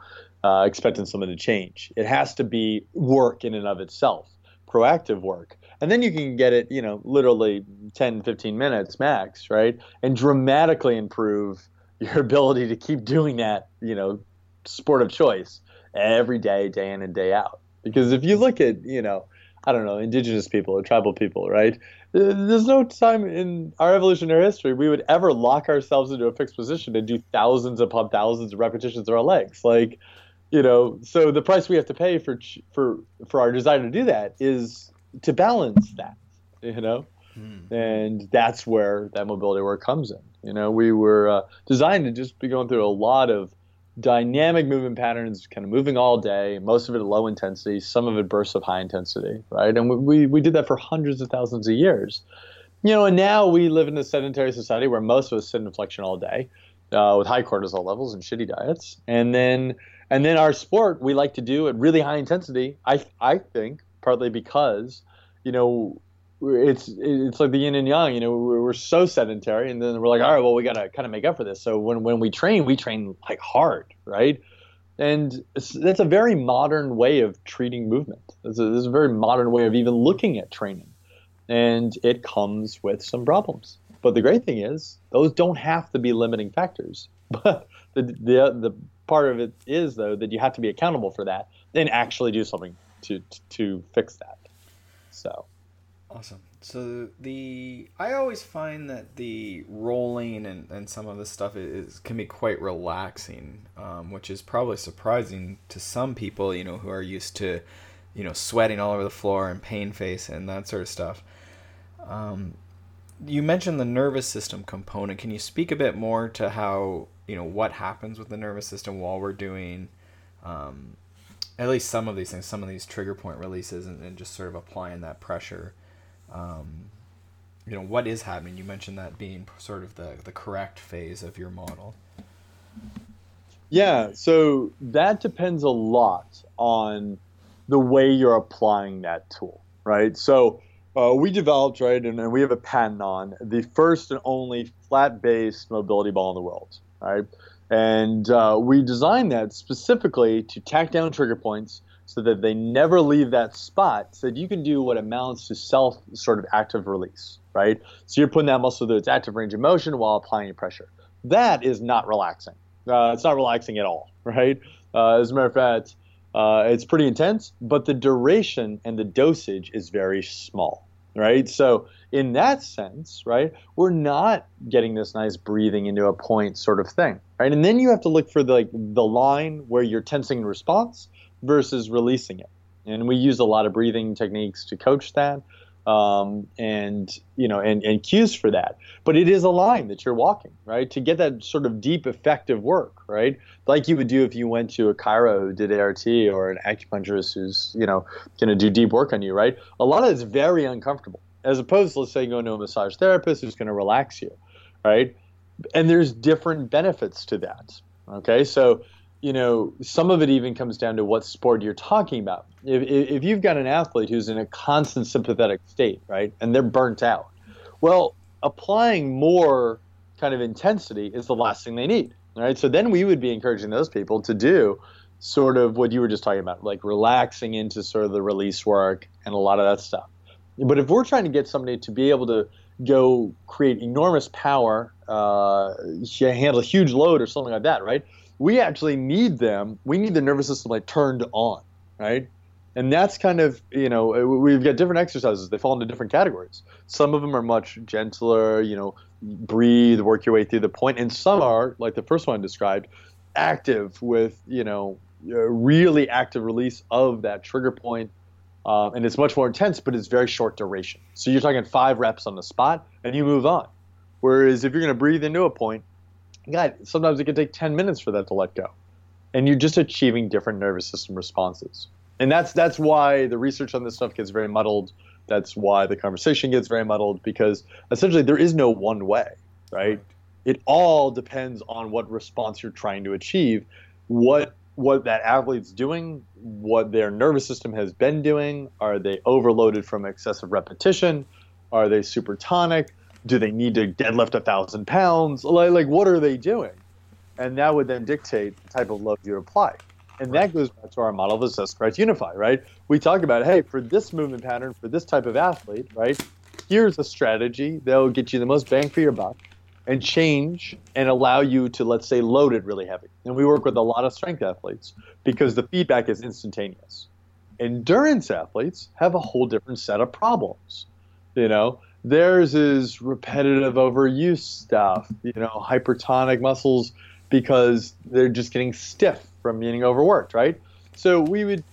uh, expecting something to change. It has to be work in and of itself, proactive work. And then you can get it, you know, literally 10, 15 minutes max, right? And dramatically improve your [laughs] ability to keep doing that, you know, sport of choice every day, day in and day out. Because if you look at, you know, I don't know, indigenous people or tribal people, right? There's no time in our evolutionary history we would ever lock ourselves into a fixed position and do thousands upon thousands of repetitions of our legs. Like, you know, so the price we have to pay for for for our desire to do that is to balance that, you know, and that's where that mobility work comes in. You know, we were uh, designed to just be going through a lot of dynamic movement patterns, kind of moving all day, most of it at low intensity, some of it bursts of high intensity, right? And we, we, we did that for hundreds of thousands of years. You know, and now we live in a sedentary society where most of us sit in flexion all day uh, with high cortisol levels and shitty diets. And then and then our sport we like to do at really high intensity, I, I think, partly because, you know, it's it's like the yin and yang. You know, we're, so sedentary, and then we're like, all right, well, we got to kind of make up for this. So when when we train, we train like hard, right? And that's a very modern way of treating movement. A, it's a very modern way of even looking at training, and it comes with some problems. But the great thing is, those don't have to be limiting factors. [laughs] But the the the part of it is though that you have to be accountable for that and actually do something to to, to fix that. So. Awesome. So the I always find that the rolling and, and some of this stuff is can be quite relaxing, um, which is probably surprising to some people, you know, who are used to, you know, sweating all over the floor and pain face and that sort of stuff. Um, you mentioned the nervous system component. Can you speak a bit more to how you know what happens with the nervous system while we're doing, um, at least some of these things, some of these trigger point releases, and, and just sort of applying that pressure? Um, you know what is happening? You mentioned that being sort of the, the correct phase of your model. Yeah so that depends a lot on the way you're applying that tool right? So uh, we developed right and, and, we have a patent on the first and only flat based mobility ball in the world right and uh, we designed that specifically to tack down trigger points so that they never leave that spot so that you can do what amounts to self sort of active release, right? So you're putting that muscle through its active range of motion while applying pressure. That is not relaxing. Uh, it's not relaxing at all, [laughs] right? Uh, as a matter of fact, uh, it's pretty intense, but the duration and the dosage is very small, right? So in that sense, right, we're not getting this nice breathing into a point sort of thing, right? And then you have to look for the, like the line where you're tensing in response versus releasing it. And we use a lot of breathing techniques to coach that. Um, and you know and, and cues for that. But it is a line that you're walking right? To get that sort of deep effective work right? Like you would do if you went to a chiro who did ART or an acupuncturist who's you know going to do deep work on you right? A lot of it's very uncomfortable as opposed to let's say going to a massage therapist who's going to relax you right? And there's different benefits to that okay? So you know, some of it even comes down to what sport you're talking about. If, if you've got an athlete who's in a constant sympathetic state, right, and they're burnt out, well, applying more kind of intensity is the last thing they need, right? So then we would be encouraging those people to do sort of what you were just talking about, like relaxing into sort of the release work and a lot of that stuff. But if we're trying to get somebody to be able to go create enormous power, uh, handle a huge load or something like that, right? We actually need them. We need the nervous system like turned on, right? And that's kind of, you know, uh, we've got different exercises. They fall into different categories. Some of them are much gentler, you know, breathe, work your way through the point. and some are like the first one I described, active with, you know, really active release of that trigger point. Um, and it's much more intense, but it's very short duration. So you're talking five reps on the spot, and you move on. Whereas if you're going to breathe into a point, God, sometimes it can take 10 minutes for that to let go. And you're just achieving different nervous system responses. And that's that's why the research on this stuff gets very muddled. That's why the conversation gets very muddled because essentially there is no one way, right? It all depends on what response you're trying to achieve, what what that athlete's doing, what their nervous system has been doing. Are they overloaded from excessive repetition? Are they super tonic? Do they need to deadlift a thousand pounds? Like, like, what are they doing? And that would then dictate the type of load you apply. And that goes back to our model of assess, correct, unify, right? We talk about, hey, for this movement pattern, for this type of athlete, right? Here's a strategy that'll get you the most bang for your buck and change and allow you to, let's say, load it really heavy. And we work with a lot of strength athletes because the feedback is instantaneous. Endurance athletes have a whole different set of problems. You know, Theirs is repetitive overuse stuff, you know, hypertonic muscles because they're just getting stiff from being overworked, right? So we would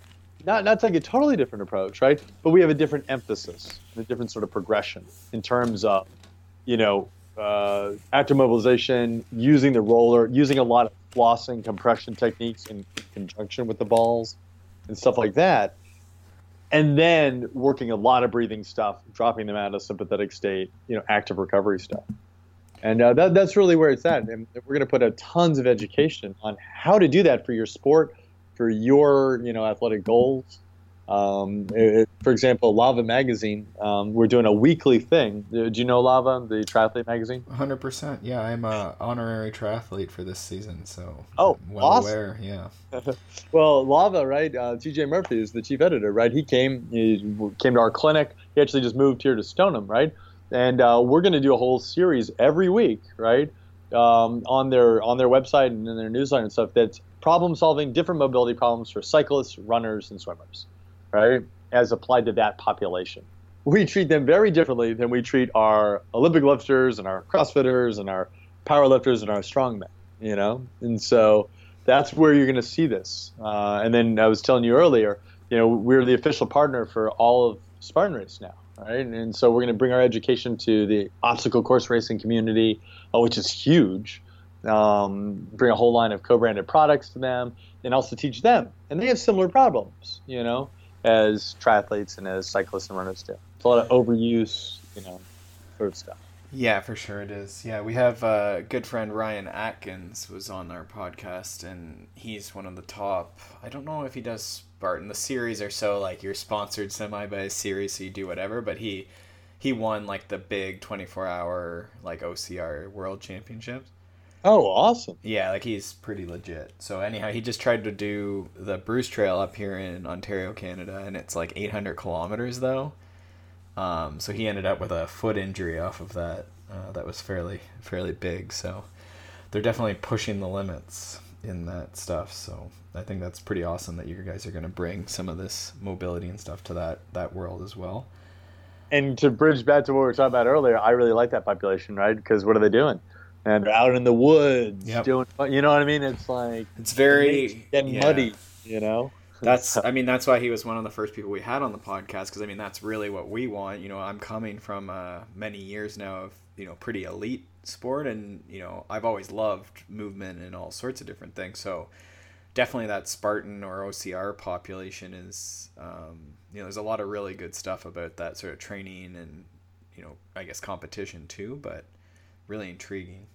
not not take a totally different approach, right? But we have a different emphasis, a different sort of progression in terms of, you know, uh, active mobilization, using the roller, using a lot of flossing, compression techniques in conjunction with the balls, and stuff like that and then working a lot of breathing stuff, dropping them out of sympathetic state, you know, active recovery stuff. And uh, that, that's really where it's at. And we're going to put a tons of education on how to do that for your sport, for your, you know, athletic goals, um, it, for example, Lava Magazine, um, we're doing a weekly thing. Do you know Lava, the triathlete magazine? 100%. Yeah, I'm an honorary triathlete for this season, so oh, well awesome. aware. Yeah. [laughs] well, Lava, right? Uh, TJ Murphy is the chief editor, right? He came, he came to our clinic. He actually just moved here to Stoneham, right? And uh, we're going to do a whole series every week, right? Um, on their on their website and in their newsletter and stuff that's problem solving different mobility problems for cyclists, runners, and swimmers right? As applied to that population. we treat them very differently than we treat our Olympic lifters and our CrossFitters and our powerlifters and our strongmen. You know, and so that's where you're going to see this. Uh, and then I was telling you earlier, you know, we're the official partner for all of Spartan Race now, right? And so we're going to bring our education to the obstacle course racing community, uh, which is huge. Um, bring a whole line of co-branded products to them, and also teach them. And they have similar problems, you know, as triathletes and as cyclists and runners do. It's a lot of overuse, you know, sort of stuff. Yeah, for sure it is. Yeah, we have a uh, good friend Ryan Atkins was on our podcast, and he's one of the top. I don't know if he does Spartan. The series are so like you're sponsored semi by a series, so you do whatever. But he he won like the big 24 hour like OCR World Championships. Oh, awesome! Yeah, like he's pretty legit. So anyhow, he just tried to do the Bruce Trail up here in Ontario, Canada, and it's like 800 kilometers though. Um, so he ended up with a foot injury off of that. Uh, that was fairly fairly big. So they're definitely pushing the limits in that stuff. So I think that's pretty awesome that you guys are going to bring some of this mobility and stuff to that that world as well. And to bridge back to what we were talking about earlier, I really like that population, right? Because what are they doing? And out in the woods yep. doing, you know what I mean? It's like it's very getting yeah. muddy, you know [laughs] that's i mean that's why he was one of the first people we had on the podcast because i mean that's really what we want you know i'm coming from uh, many years now of you know pretty elite sport and you know i've always loved movement and all sorts of different things so definitely that spartan or ocr population is um, you know there's a lot of really good stuff about that sort of training and you know i guess competition too but really intriguing.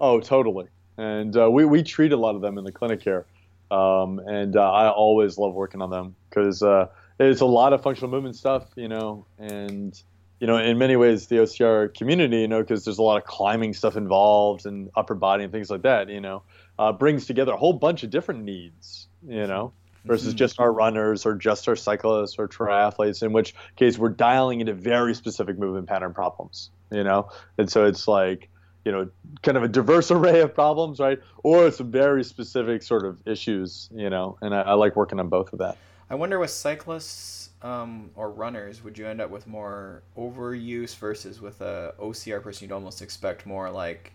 Oh totally. And uh, we, we treat a lot of them in the clinic here. Um, and uh, I always love working on them because uh, it's a lot of functional movement stuff, you know, and you know, in many ways, the OCR community, you know, because there's a lot of climbing stuff involved and upper body and things like that, you know, uh, brings together a whole bunch of different needs, you know, versus mm-hmm. just our runners or just our cyclists or triathletes, in which case we're dialing into very specific movement pattern problems, you know, and so it's like you know, kind of a diverse [laughs] array of problems, right? Or some very specific sort of issues, you know, and I, I like working on both of that. I wonder with cyclists um, or runners, would you end up with more overuse versus with a OCR person, you'd almost expect more like,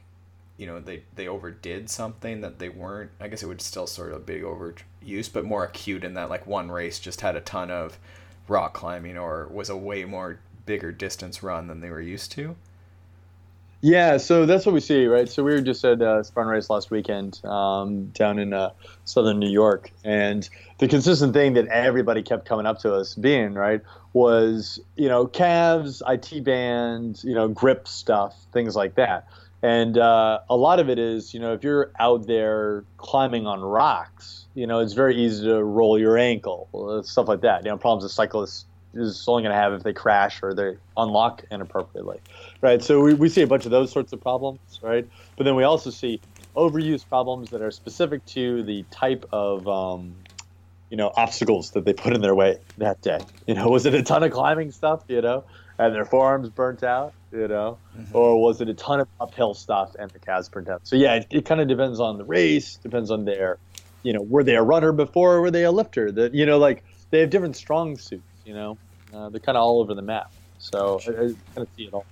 you know, they, they overdid something that they weren't. I guess it would still sort of big overuse, but more acute in that like one race just had a ton of rock climbing or was a way more bigger distance run than they were used to. Yeah, so that's what we see, right? So we were just at a Spartan Race last weekend um, down in uh, southern New York, and the consistent thing that everybody kept coming up to us being right was you know calves, IT bands, you know grip stuff, things like that. And uh, a lot of it is, you know, if you're out there climbing on rocks, you know, it's very easy to roll your ankle, uh, stuff like that. You know, problems that cyclists is only going to have if they crash or they unlock inappropriately, right? So we, we see a bunch of those sorts of problems, right? But then we also see overuse problems that are specific to the type of um, you know obstacles that they put in their way that day. You know, was it a ton of climbing stuff? You know, and their forearms burnt out. You know, mm-hmm. or was it a ton of uphill stuff and the calves burnt out? So yeah, it, it kind of depends on the race, depends on their, you know, were they a runner before, or were they a lifter? That you know, like they have different strong suits you know, uh, they're kind of all over the map. So I, I kind of see it all.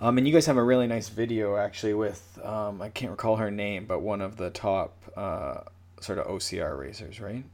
Um, and you guys have a really nice video actually with um, I can't recall her name, but one of the top uh, sort of OCR racers, right?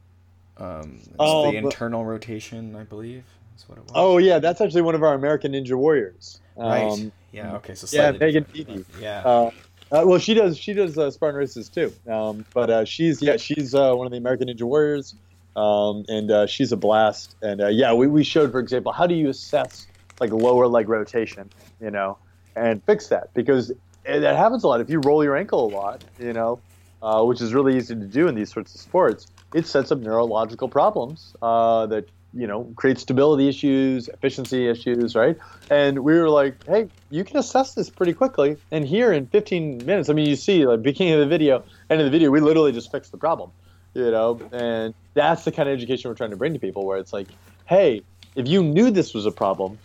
Um, oh, the but, internal rotation, I believe, is what it was. Oh yeah, that's actually one of our American Ninja Warriors. Right. Um, yeah. Okay. So yeah, Megan Beatty. Yeah. Uh, uh, well, she does. She does uh, Spartan races too. Um, but uh, she's yeah, she's uh, one of the American Ninja Warriors. Um, and uh, she's a blast. And uh, yeah, we, we showed, for example, how do you assess like lower leg rotation, you know, and fix that because that happens a lot. If you roll your ankle a lot, you know, uh, which is really easy to do in these sorts of sports, it sets up neurological problems uh, that you know create stability issues, efficiency issues, right? And we were like, hey, you can assess this pretty quickly. And here in 15 minutes, I mean, you see, like beginning of the video, end of the video, we literally just fixed the problem you know and that's the kind of education we're trying to bring to people where it's like hey if you knew this was a problem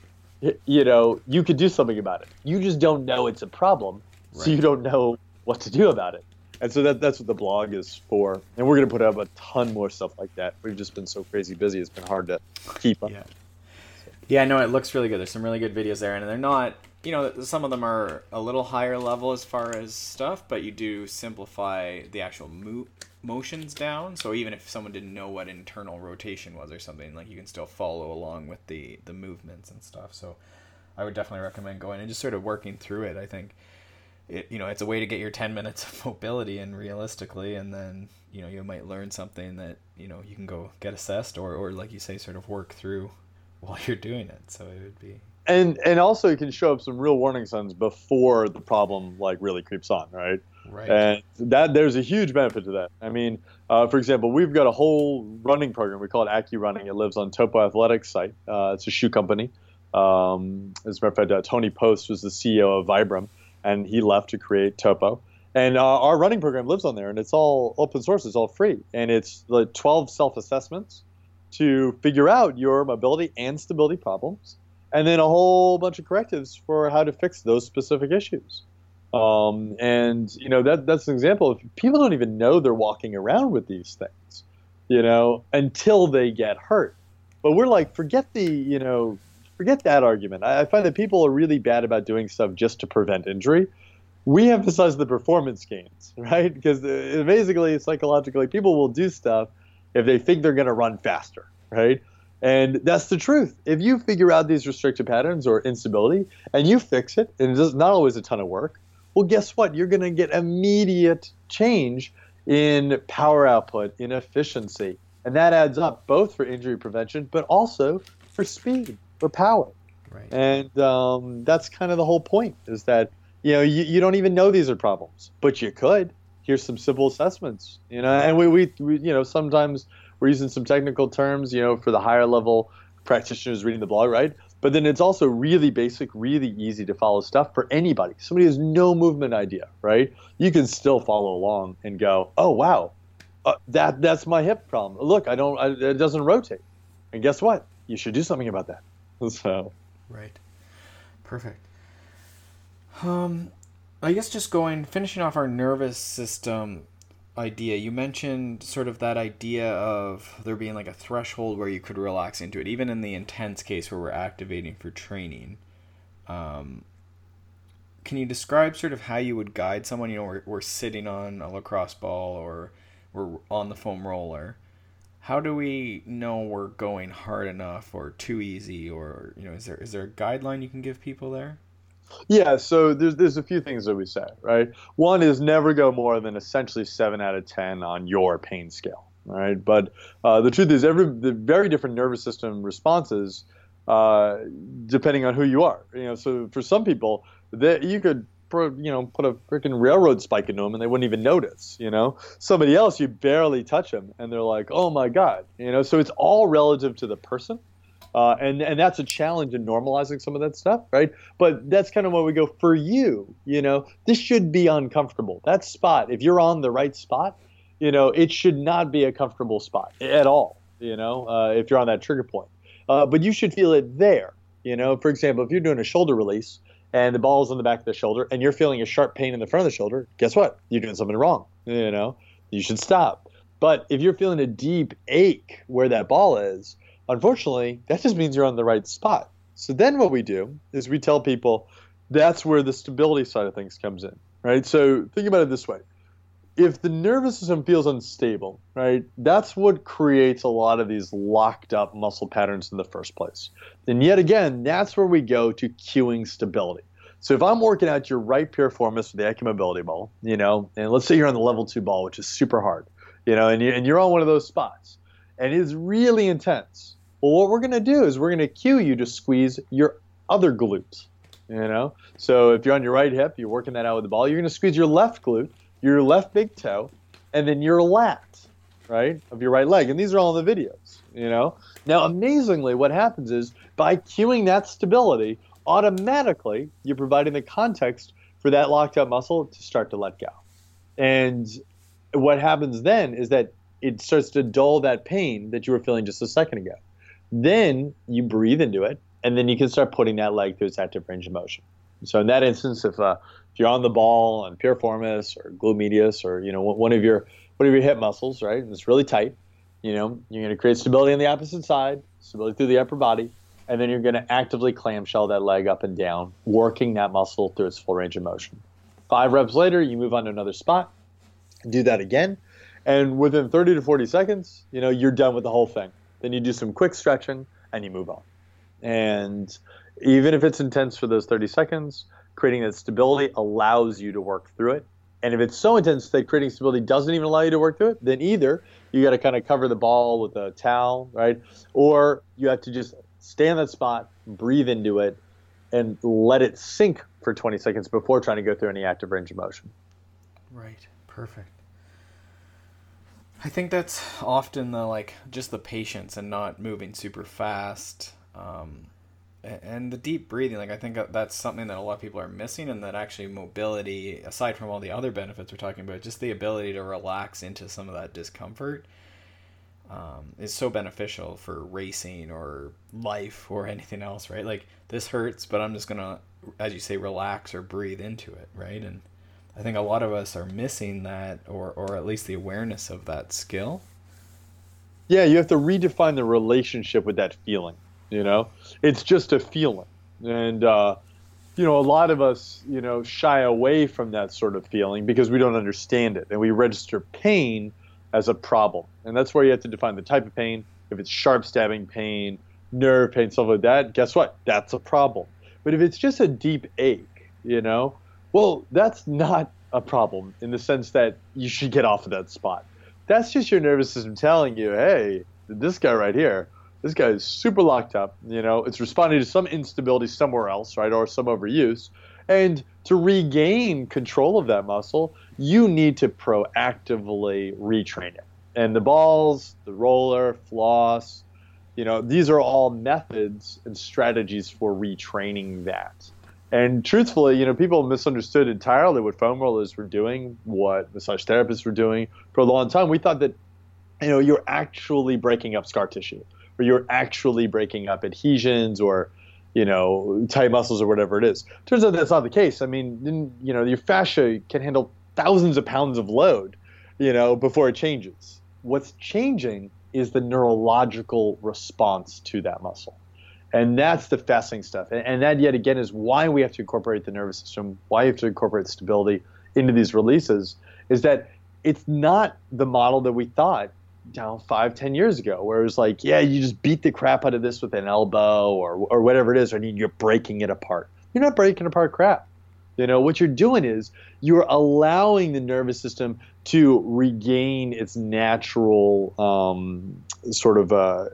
you know you could do something about it. You just don't know it's a problem right. so you don't know what to do about it. And so that, that's what the blog is for. And we're going to put up a ton more stuff like that. We've just been so crazy busy it's been hard to keep up. Yeah. Yeah, no, it looks really good. There's some really good videos there, and they're not, you know, some of them are a little higher level as far as stuff, but you do simplify the actual mo- motions down. So even if someone didn't know what internal rotation was or something, like you can still follow along with the the movements and stuff. So I would definitely recommend going and just sort of working through it. I think it, you know, it's a way to get your 10 [laughs] minutes of mobility in realistically, and then, you know, you might learn something that, you know, you can go get assessed or, or like you say, sort of work through [laughs] while you're doing it. So it would be. And, and also it can show up some real warning signs before the problem like really creeps on, right? Right. And that there's a huge benefit to that. I mean, uh, for example, we've got a whole running program. We call it AcuRunning. It lives on Topo Athletics site. Uh, it's a shoe company. Um, as a matter of fact, uh, Tony Post was the CEO of Vibram, and he left to create Topo. And uh, our running program lives on there, and it's all open source. It's all free, and it's like 12 self-assessments to figure out your mobility and stability problems, and then a whole bunch of correctives for how to fix those specific issues. Um, and you know that that's an example of people don't even know they're walking around with these things, you know, until they get hurt. But we're like, forget the you know forget that argument. I, find that people are really bad about doing stuff just to prevent injury. We emphasize the performance gains, [laughs] right? Because basically, psychologically, people will do stuff if they think they're going to run faster, right? And that's the truth. If you figure out these restrictive patterns or instability and you fix it, and it's not always a ton of work, well, guess what? You're going to get immediate change in power output, in efficiency. And that adds up both for injury prevention, but also for speed for power. Right. And um, that's kind of the whole point is that, you know, you, you don't even know these are problems, but you could. Here's some simple assessments, you know, and we, we, we, you know, sometimes we're using some technical terms, you know, for the higher level practitioners reading the blog, right? But then it's also really basic, really easy to follow stuff for anybody. Somebody has no movement idea, right? You can still follow along and go, oh wow, uh, that that's my hip problem. Look, I don't, I, it doesn't rotate. And guess what? You should do something about that. [laughs] So. Right. Perfect. Um, I guess just going finishing off our nervous system idea. You mentioned sort of that idea of there being like a threshold where you could relax into it, even in the intense case where we're activating for training. Um, can you describe sort of how you would guide someone? You know, we're, we're sitting on a lacrosse ball or we're on the foam roller how do we know we're going hard enough or too easy or you know is there is there a guideline you can give people there yeah so there's there's a few things that we say right one is never go more than essentially 7 out of 10 on your pain scale right but uh, the truth is every the very different nervous system responses uh, depending on who you are you know so for some people that you could you know, put a freaking railroad spike into them and they wouldn't even notice, you know. Somebody else, you barely touch them and they're like, oh my God, you know. So it's all relative to the person. Uh, and, and that's a challenge in normalizing some of that stuff, right? But that's kind of where we go for you, you know, this should be uncomfortable. That spot, if you're on the right spot, you know, it should not be a comfortable spot at all, you know, uh, if you're on that trigger point. Uh, but you should feel it there, you know. For example, if you're doing a shoulder release, and the ball is on the back of the shoulder and you're feeling a sharp pain in the front of the shoulder, guess what? You're doing something wrong. You know, you should stop. But if you're feeling a deep ache where that ball is, unfortunately, that just means you're on the right spot. So then what we do is we tell people that's where the stability side of things comes in, right? So think about it this way if the nervous system feels unstable, right, that's what creates a lot of these locked up muscle patterns in the first place. And yet again, that's where we go to cueing stability. So if I'm working out your right piriformis with the AcuMobility ball, you know, and let's say you're on the level two ball, which is super hard, you know, and you're on one of those spots, and it's really intense. Well, what we're going to do is we're going to cue you to squeeze your other glute, you know. So if you're on your right hip, you're working that out with the ball, you're going to squeeze your left glute your left big toe, and then your lat, right, of your right leg. And these are all in the videos, you know. Now, amazingly, what happens is by cueing that stability, automatically you're providing the context for that locked up muscle to start to let go. And what happens then is that it starts to dull that pain that you were feeling just a second ago. Then you breathe into it, and then you can start putting that leg through its active range of motion. So in that instance, if uh, if you're on the ball on piriformis or glute medius or you know one of your one of your hip muscles, right, and it's really tight, you know, you're going to create stability on the opposite side, stability through the upper body, and then you're going to actively clamshell that leg up and down, working that muscle through its full range of motion. Five reps later, you move on to another spot, do that again, and within 30 to 40 seconds, you know, you're done with the whole thing. Then you do some quick stretching and you move on. And even if it's intense for those 30 seconds, creating that stability allows you to work through it. And if it's so intense that creating stability doesn't even allow you to work through it, then either you got to kind of cover the ball with a towel, right? Or you have to just stay in that spot, breathe into it, and let it sink for 20 seconds before trying to go through any active range of motion. Right. Perfect. I think that's often the like just the patience and not moving super fast. Um, and the deep breathing like i think that's something that a lot of people are missing and that actually mobility aside from all the other benefits we're talking about just the ability to relax into some of that discomfort um, is so beneficial for racing or life or anything else right like this hurts but i'm just gonna as you say relax or breathe into it right and i think a lot of us are missing that or or at least the awareness of that skill yeah you have to redefine the relationship with that feeling you know, it's just a feeling, and uh, you know, a lot of us, you know, shy away from that sort of feeling because we don't understand it, and we register pain as a problem, and that's where you have to define the type of pain. If it's sharp stabbing pain, nerve pain, stuff like that, guess what? That's a problem. But if it's just a deep ache, you know, well, that's not a problem in the sense that you should get off of that spot. That's just your nervous system telling you, hey, this guy right here, this guy is super locked up. You know, it's responding to some instability somewhere else, right, or some overuse. And to regain control of that muscle, you need to proactively retrain it. And the balls, the roller, floss, you know, these are all methods and strategies for retraining that. And truthfully, you know, people misunderstood entirely what foam rollers were doing, what massage therapists were doing for a long time. We thought that, you know, you're actually breaking up scar tissue or you're actually breaking up adhesions or you know tight muscles or whatever it is. Turns out that's not the case. I mean, you know, your fascia can handle thousands of pounds of load, you know, before it changes. What's changing is the neurological response to that muscle. And that's the fascinating stuff. And that, yet again, is why we have to incorporate the nervous system, why you have to incorporate stability into these releases, is that it's not the model that we thought down five, ten years ago, where it was like, yeah, you just beat the crap out of this with an elbow or or whatever it is, or you're breaking it apart. You're not breaking apart crap. You know, what you're doing is you're allowing the nervous system to regain its natural um, sort of uh,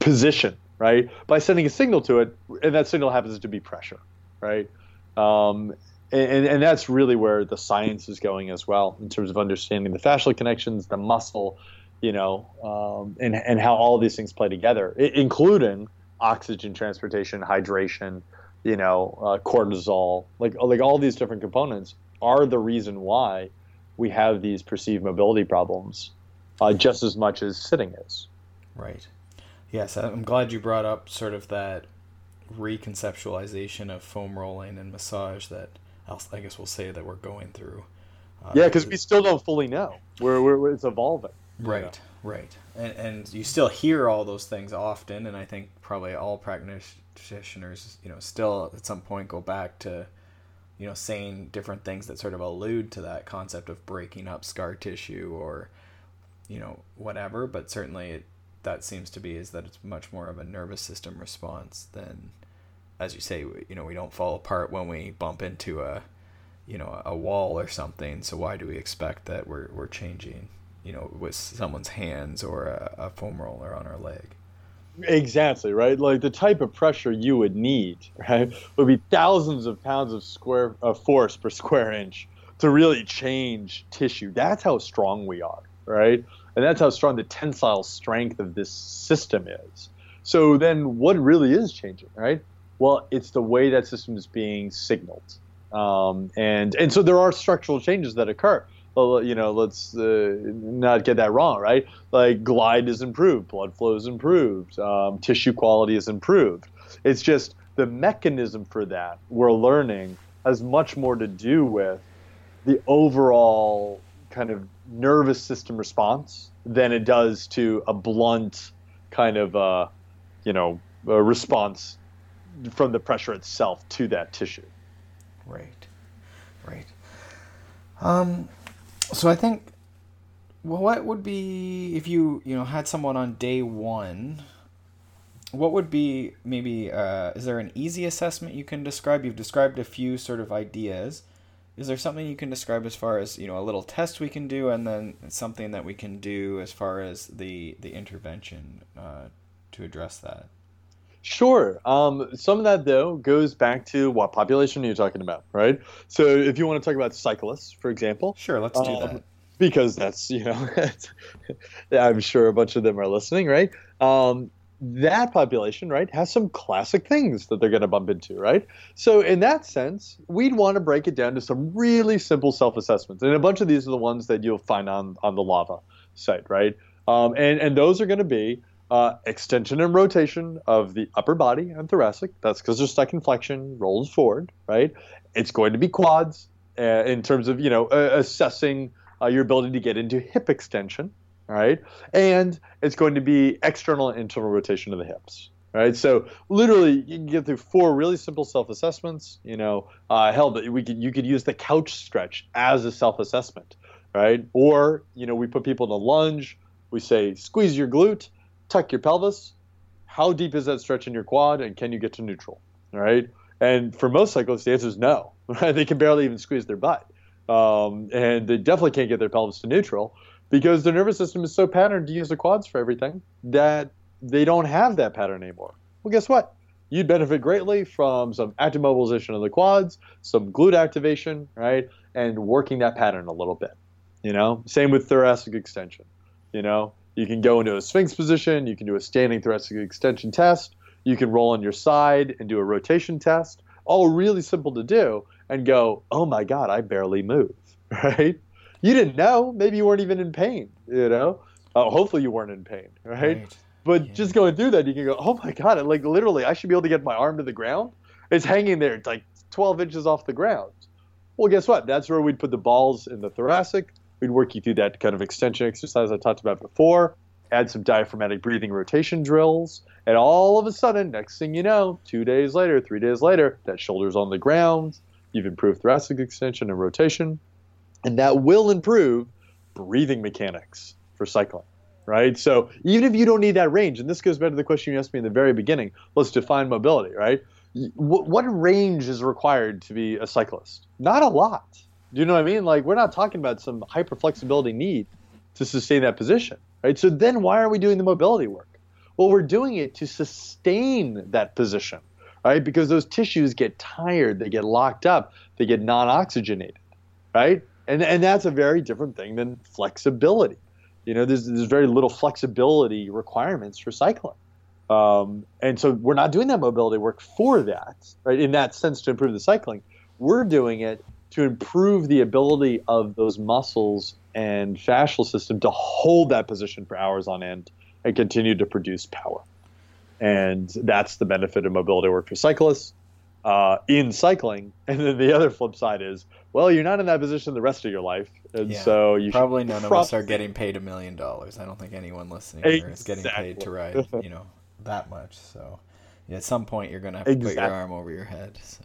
position, right? By sending a signal to it, and that signal happens to be pressure, right? Um, and, and that's really where the science is going as well in terms of understanding the fascial connections, the muscle, you know, um, and and how all these things play together, including oxygen transportation, hydration, you know, uh, cortisol, like like all these different components are the reason why we have these perceived mobility problems, uh, just as much as sitting is. Right. Yes, I'm glad you brought up sort of that reconceptualization of foam rolling and massage that I guess we'll say that we're going through. Uh, yeah, because we still don't fully know. We're, we're it's evolving. Right, right. And, and you still hear all those things often, and I think probably all practitioners, you know, still at some point go back to, you know, saying different things that sort of allude to that concept of breaking up scar tissue or, you know, whatever. But certainly it, that seems to be is that it's much more of a nervous system response than, as you say, you know, we don't fall apart when we bump into a, you know, a wall or something. So why do we expect that we're, we're changing? you know, with someone's hands or a, a foam roller on our leg. Exactly right. Like the type of pressure you would need, right, would be thousands of pounds of square of force per square inch to really change tissue. That's how strong we are, right? And that's how strong the tensile strength of this system is. So then, what really is changing, right? Well, it's the way that system is being signaled, um, and and so there are structural changes that occur well, you know, let's uh, not get that wrong, right? Like glide is improved, blood flow is improved, um, tissue quality is improved. It's just the mechanism for that we're learning has much more to do with the overall kind of nervous system response than it does to a blunt kind of, uh, you know, response from the pressure itself to that tissue. Right, right. Um, so I think, well, what would be if you you know had someone on day one? What would be maybe? Uh, is there an easy assessment you can describe? You've described a few sort of ideas. Is there something you can describe as far as you know a little test we can do, and then something that we can do as far as the the intervention uh, to address that? Sure. Um, some of that, though, goes back to what population are you talking about, right? So if you want to talk about cyclists, for example. Sure, let's do um, that. Because that's, you know, [laughs] I'm sure a bunch of them are listening, right? Um, that population, right, has some classic things that they're going to bump into, right? So in that sense, we'd want to break it down to some really simple self-assessments. And a bunch of these are the ones that you'll find on, on the Lava site, right? Um, and, and those are going to be uh, extension and rotation of the upper body and thoracic. That's because there's second flexion rolls forward, right? It's going to be quads uh, in terms of you know uh, assessing your ability to get into hip extension, right? And it's going to be external and internal rotation of the hips, right? So literally, you can get through four really simple self-assessments. You know, uh, hell, we could you could use the couch stretch as a self-assessment, right? Or you know, we put people in a lunge. We say squeeze your glute tuck your pelvis. How deep is that stretch in your quad, and can you get to neutral? All right. And for most cyclists, the answer is no. [laughs] They can barely even squeeze their butt, um, and they definitely can't get their pelvis to neutral because their nervous system is so patterned to use the quads for everything that they don't have that pattern anymore. Well, guess what? You'd benefit greatly from some active mobilization of the quads, some glute activation, right, and working that pattern a little bit. You know, same with thoracic extension. You know, you can go into a sphinx position. You can do a standing thoracic extension test. You can roll on your side and do a rotation test. All really simple to do and go, oh my God, I barely move, [laughs] right? You didn't know. Maybe you weren't even in pain, you know? Uh, hopefully you weren't in pain, right? right. But yeah. just going through that, you can go, oh my God, like literally, I should be able to get my arm to the ground. It's hanging there, it's like 12 inches off the ground. Well, guess what? That's where we'd put the balls in the thoracic. We'd work you through that kind of extension exercise I talked about before, add some diaphragmatic breathing rotation drills, and all of a sudden, next thing you know, two days later, three days later, that shoulder's on the ground. You've improved thoracic extension and rotation, and that will improve breathing mechanics for cycling, right? So even if you don't need that range, and this goes back to the question you asked me in the very beginning, let's define mobility, right? What range is required to be a cyclist? Not a lot. Do you know what I mean? Like we're not talking about some hyper flexibility need to sustain that position, right? So then why are we doing the mobility work? Well, we're doing it to sustain that position, right? Because those tissues get tired, they get locked up, they get non-oxygenated, right? And and that's a very different thing than flexibility. You know, there's there's very little flexibility requirements for cycling. Um, and so we're not doing that mobility work for that, right? In that sense, to improve the cycling, we're doing it to improve the ability of those muscles and fascial system to hold that position for hours on end and continue to produce power. And that's the benefit of mobility work for cyclists uh, in cycling. [laughs] And then the other flip side is, well, you're not in that position the rest of your life, and yeah, so you probably none of us are getting paid a million dollars. I don't think anyone listening exactly. is getting paid to ride, [laughs] you know, that much. So at some point, you're gonna have to exactly. put your arm over your head. So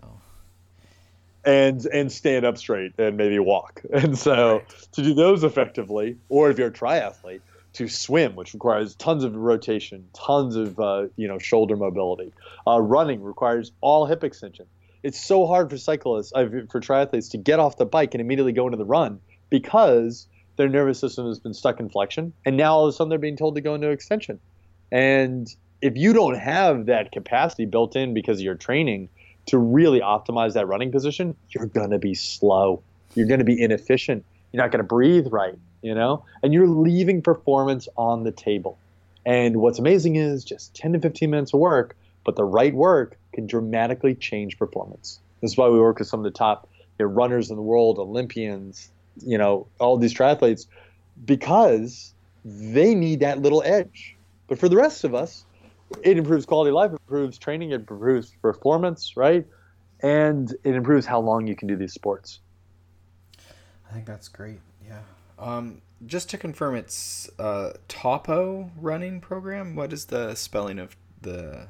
and and stand up straight and maybe walk. [laughs] And so right. to do those effectively, or if you're a triathlete, to swim, which requires tons of rotation, tons of uh, you know shoulder mobility. Uh, running requires all hip extension. It's so hard for cyclists, uh, for triathletes, to get off the bike and immediately go into the run because their nervous system has been stuck in flexion, and now all of a sudden they're being told to go into extension. And if you don't have that capacity built in because of your training, to really optimize that running position, you're to be slow. You're to be inefficient. You're not going to breathe right, you know? And you're leaving performance on the table. And what's amazing is just 10 to 15 minutes of work, but the right work can dramatically change performance. This is why we work with some of the top you know, runners in the world, Olympians, you know, all these triathletes, because they need that little edge. But for the rest of us, it improves quality of life, improves training, it improves performance, right? And it improves how long you can do these sports. I think that's great. Yeah. Um, just to confirm, it's uh, Topo running program. What is the spelling of the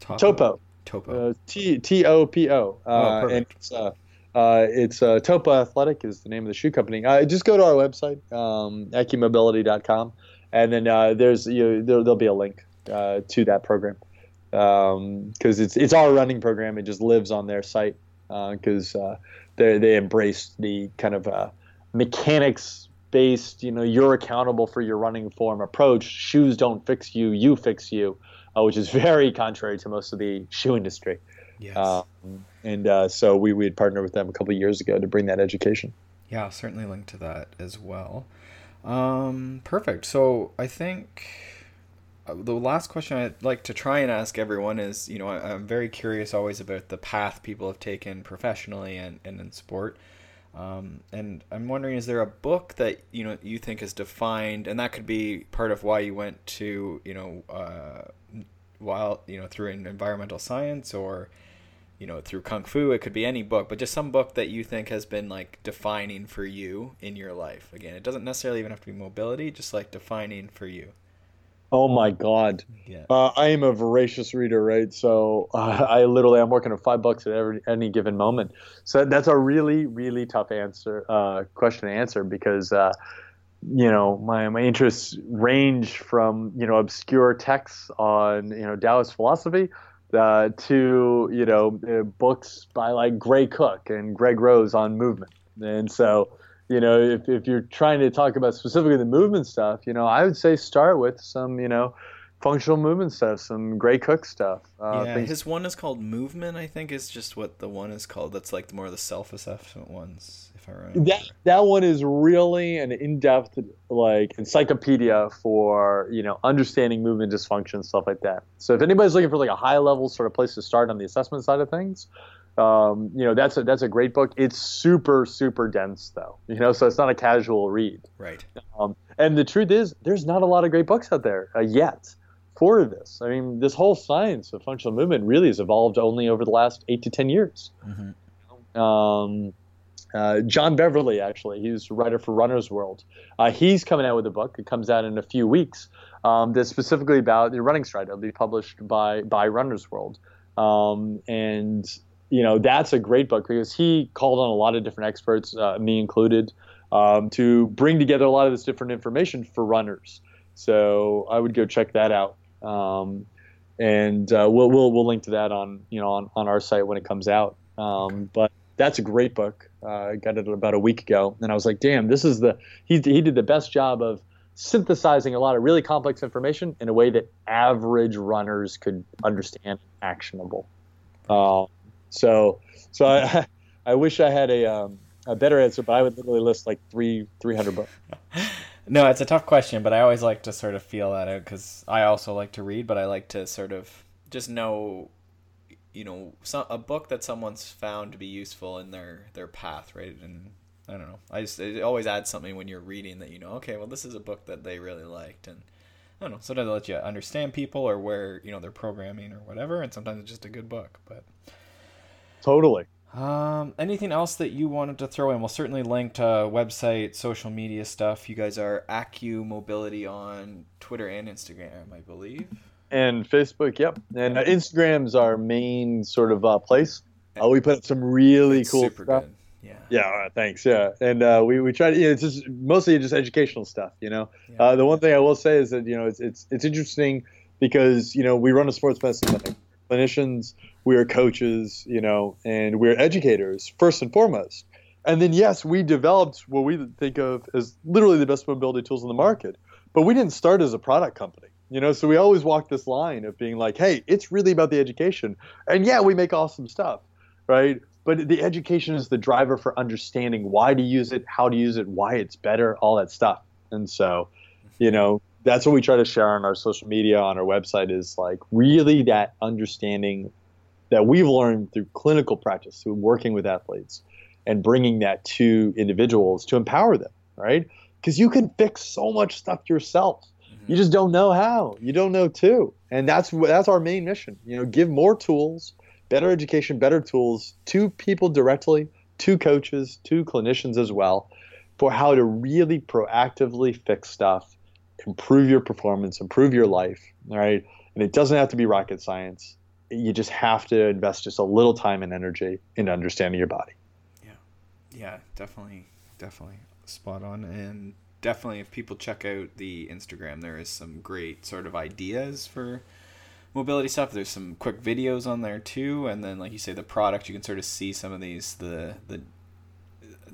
Topo. Topo. Uh, T T O P O. Oh, Uh, and it's uh, uh, it's uh, Topo Athletic is the name of the shoe company. Uh, just go to our website, um, AcuMobility.com, and then uh, there's you know, there, there'll be a link uh, to that program because it's it's our running program. It just lives on their site because uh, they they embrace the kind of uh, mechanics based. You know, you're accountable for your running form approach. Shoes don't fix you; you fix you, uh, which is [laughs] very contrary to most of the shoe industry. yes. Um, and uh, so we we had partnered with them a couple of years ago to bring that education. Yeah, I'll certainly link to that as well. Um, perfect. So I think the last question I'd like to try and ask everyone is, you know, I, I'm very curious always about the path people have taken professionally and, and in sport. Um, and I'm wondering, is there a book that you know you think is defined, and that could be part of why you went to, you know, uh, while you know through environmental science or you know through kung fu it could be any book but just some book that you think has been like defining for you in your life again it doesn't necessarily even have to be mobility just like defining for you Oh my God! yeah Uh, I am a voracious reader, right? So uh, I literally I'm working on five bucks at every any given moment. So that's a really really tough answer uh, question to answer because uh, you know my my interests range from you know obscure texts on you know Taoist philosophy. Uh, to you know uh, books by like Gray Cook and Greg Rose on movement, and so you know, if, if you're trying to talk about specifically the movement stuff, you know, I would say start with some, you know, functional movement stuff, some Gray Cook stuff. Uh, yeah things- his one is called movement i think is just what the one is called that's like more of the self-assessment ones if i remember that that one is really an in-depth like encyclopedia for you know understanding movement dysfunction stuff like that. So if anybody's looking for like a high level sort of place to start on the assessment side of things, um, you know that's a that's a great book. It's super super dense though, you know, so it's not a casual read. right Um, and the truth is, there's not a lot of great books out there uh, yet for this. I mean, this whole science of functional movement really has evolved only over the last eight to ten years. Mhm. Um, uh, John Beverly, actually, he's a writer for Runner's World. Uh, he's coming out with a book. It comes out in a few weeks. Um, that's specifically about the running stride. It'll be published by by Runner's World, um, and you know that's a great book because he called on a lot of different experts, uh, me included, um, to bring together a lot of this different information for runners. So I would go check that out. Um, and uh, we'll, we'll we'll link to that on you know on, on our site when it comes out. Um, but that's a great book. Uh, I got it about a week ago, and I was like, damn, this is the he he did the best job of synthesizing a lot of really complex information in a way that average runners could understand, actionable. Uh, so so I [laughs] I wish I had a um, a better answer, but I would literally list like three three hundred books. [laughs] No, it's a tough question, but I always like to sort of feel that out because I also like to read, but I like to sort of just know, you know, some, a book that someone's found to be useful in their their path, right? And I don't know, I just it always adds something when you're reading that you know, okay, well, this is a book that they really liked, and I don't know, sometimes it lets you understand people or where you know they're programming or whatever, and sometimes it's just a good book, but. Totally. Um, anything else that you wanted to throw in? We'll certainly link to website, social media stuff. You guys are AcuMobility on Twitter and Instagram, I believe. and Facebook. Yep, and uh, Instagram's our main sort of uh, place. Uh, we put up some really It's cool super stuff. good. Yeah. Yeah, right, thanks. Yeah, and uh, we we try to. You know, it's just mostly just educational stuff. You know, Yeah. uh, the one thing I will say is that you know it's it's it's interesting because you know we run a sports medicine clinic. Clinicians, we are coaches, you know, and we're educators first and foremost. And then yes, we developed what we think of as literally the best mobility tools in the market. But we didn't start as a product company. You know, so we always walk this line of being like, hey, it's really about the education. And yeah, we make awesome stuff, right? But the education is the driver for understanding why to use it, how to use it, why it's better, all that stuff. And so, you know, that's what we try to share on our social media, on our website is like really that understanding that we've learned through clinical practice, through working with athletes and bringing that to individuals to empower them, right? Because you can fix so much stuff yourself. Mm-hmm. You just don't know how. You don't know too. And that's that's our main mission. You know, give more tools, better education, better tools to people directly, to coaches, to clinicians as well, for how to really proactively fix stuff, improve your performance, improve your life, right? And it doesn't have to be rocket science. you just have to invest just a little time and energy in understanding your body. Yeah, yeah, definitely, definitely spot on, and definitely if people check out the Instagram, there is some great sort of ideas for mobility stuff. There's some quick videos on there too, and then like you say, the product you can sort of see some of these the the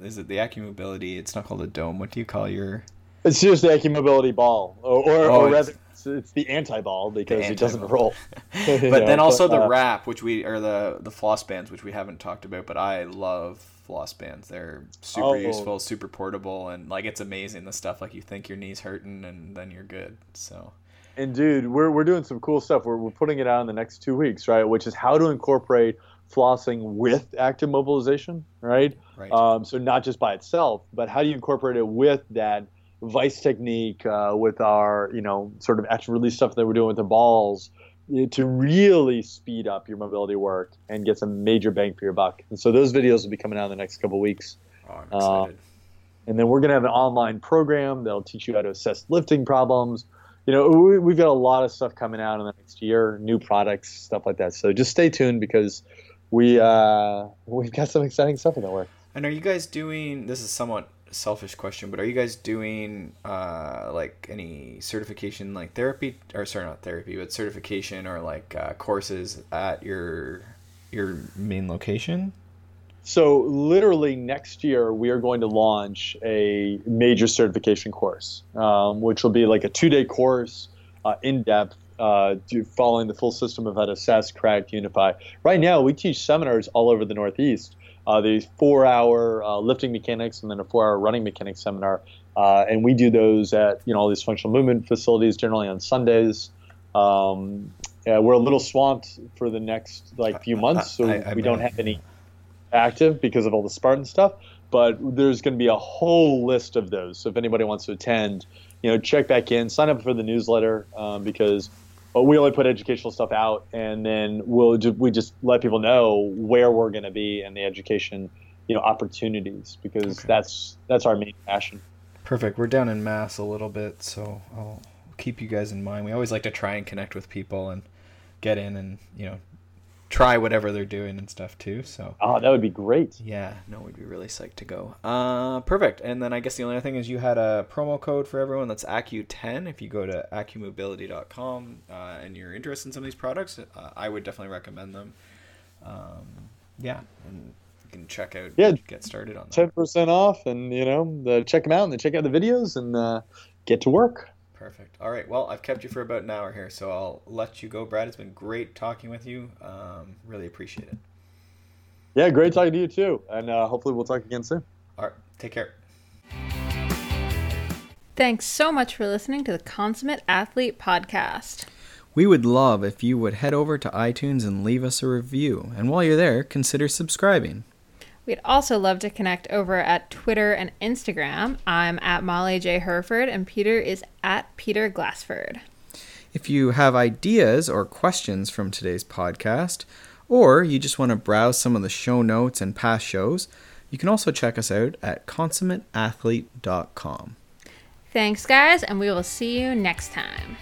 is it the AcuMobility? It's not called a dome. What do you call your? It's just the AcuMobility ball, or or, Oh, or it's- rather, it's, it's the anti-ball because The it doesn't roll. [laughs] [laughs] but You then know, also the uh, wrap, which we or the the floss bands, which we haven't talked about. But I love floss bands. They're super Oh. useful, super portable, and like it's amazing the stuff. Like you think your knees hurting, and then you're good. So And dude, we're, we're doing some cool stuff. We're, we're putting it out in the next two weeks, right? Which is how to incorporate flossing with active mobilization, right? right, Um, so not just by itself, but how do you incorporate it with that vice technique, uh, with our, you know, sort of action release stuff that we're doing with the balls eh, to really speed up your mobility work and get some major bang for your buck. And so those videos will be coming out in the next couple weeks. oh, I'm uh, excited. And then we're going to have an online program that'll teach you how to assess lifting problems. You know, we, we've got a lot of stuff coming out in the next year, new products, stuff like that. So just stay tuned because we uh, we've got some exciting stuff in the works. And are you guys doing? This is somewhat selfish question, but are you guys doing uh, like any certification, like therapy, or sorry, not therapy, but certification or like uh, courses at your your main location? So literally next year we are going to launch a major certification course, um, which will be like a two-day course, uh, in depth, uh, following the full system of how to assess, correct, unify. Right now we teach seminars all over the Northeast. Uh, the four-hour uh, lifting mechanics and then a four-hour running mechanics seminar, uh, and we do those at you know all these functional movement facilities generally on Sundays. Um, yeah, we're a little swamped for the next like few months, so I- I we don't have any active because of all the Spartan stuff. But there's going to be a whole list of those. So if anybody wants to attend, you know, check back in, sign up for the newsletter um, because uh, we only put educational stuff out, and then we'll ju- we just let people know where we're going to be and the education, you know, opportunities because Okay. that's that's our main passion. Perfect. We're down in Mass a little bit, so I'll keep you guys in mind. We always like to try and connect with people and get in and you know try whatever they're doing and stuff too. So Oh, that would be great. yeah, no, we'd be really psyched to go. Uh, perfect. And then I guess the only other thing is you had a promo code for everyone that's Acu10. If you go to AcuMobility.com uh, and you're interested in some of these products, uh, I would definitely recommend them. Um, yeah, and you can check out, Yeah. get started on. Ten percent off, and you know, the, check them out and then check out the videos and uh, get to work. Perfect. All right. Well, I've kept you for about an hour here, so I'll let you go, Brad. It's been great talking with you. Um, really appreciate it. Yeah, great talking to you too, and uh, hopefully we'll talk again soon. All right. Take care. Thanks so much for listening to the Consummate Athlete Podcast. We would love if you would head over to iTunes and leave us a review. And while you're there, consider subscribing. We'd also love to connect over at Twitter and Instagram. I'm at Molly J. Hurford, and Peter is at Peter Glassford. If you have ideas or questions from today's podcast, or you just want to browse some of the show notes and past shows, you can also check us out at consummateathlete.com. Thanks, guys, and we will see you next time.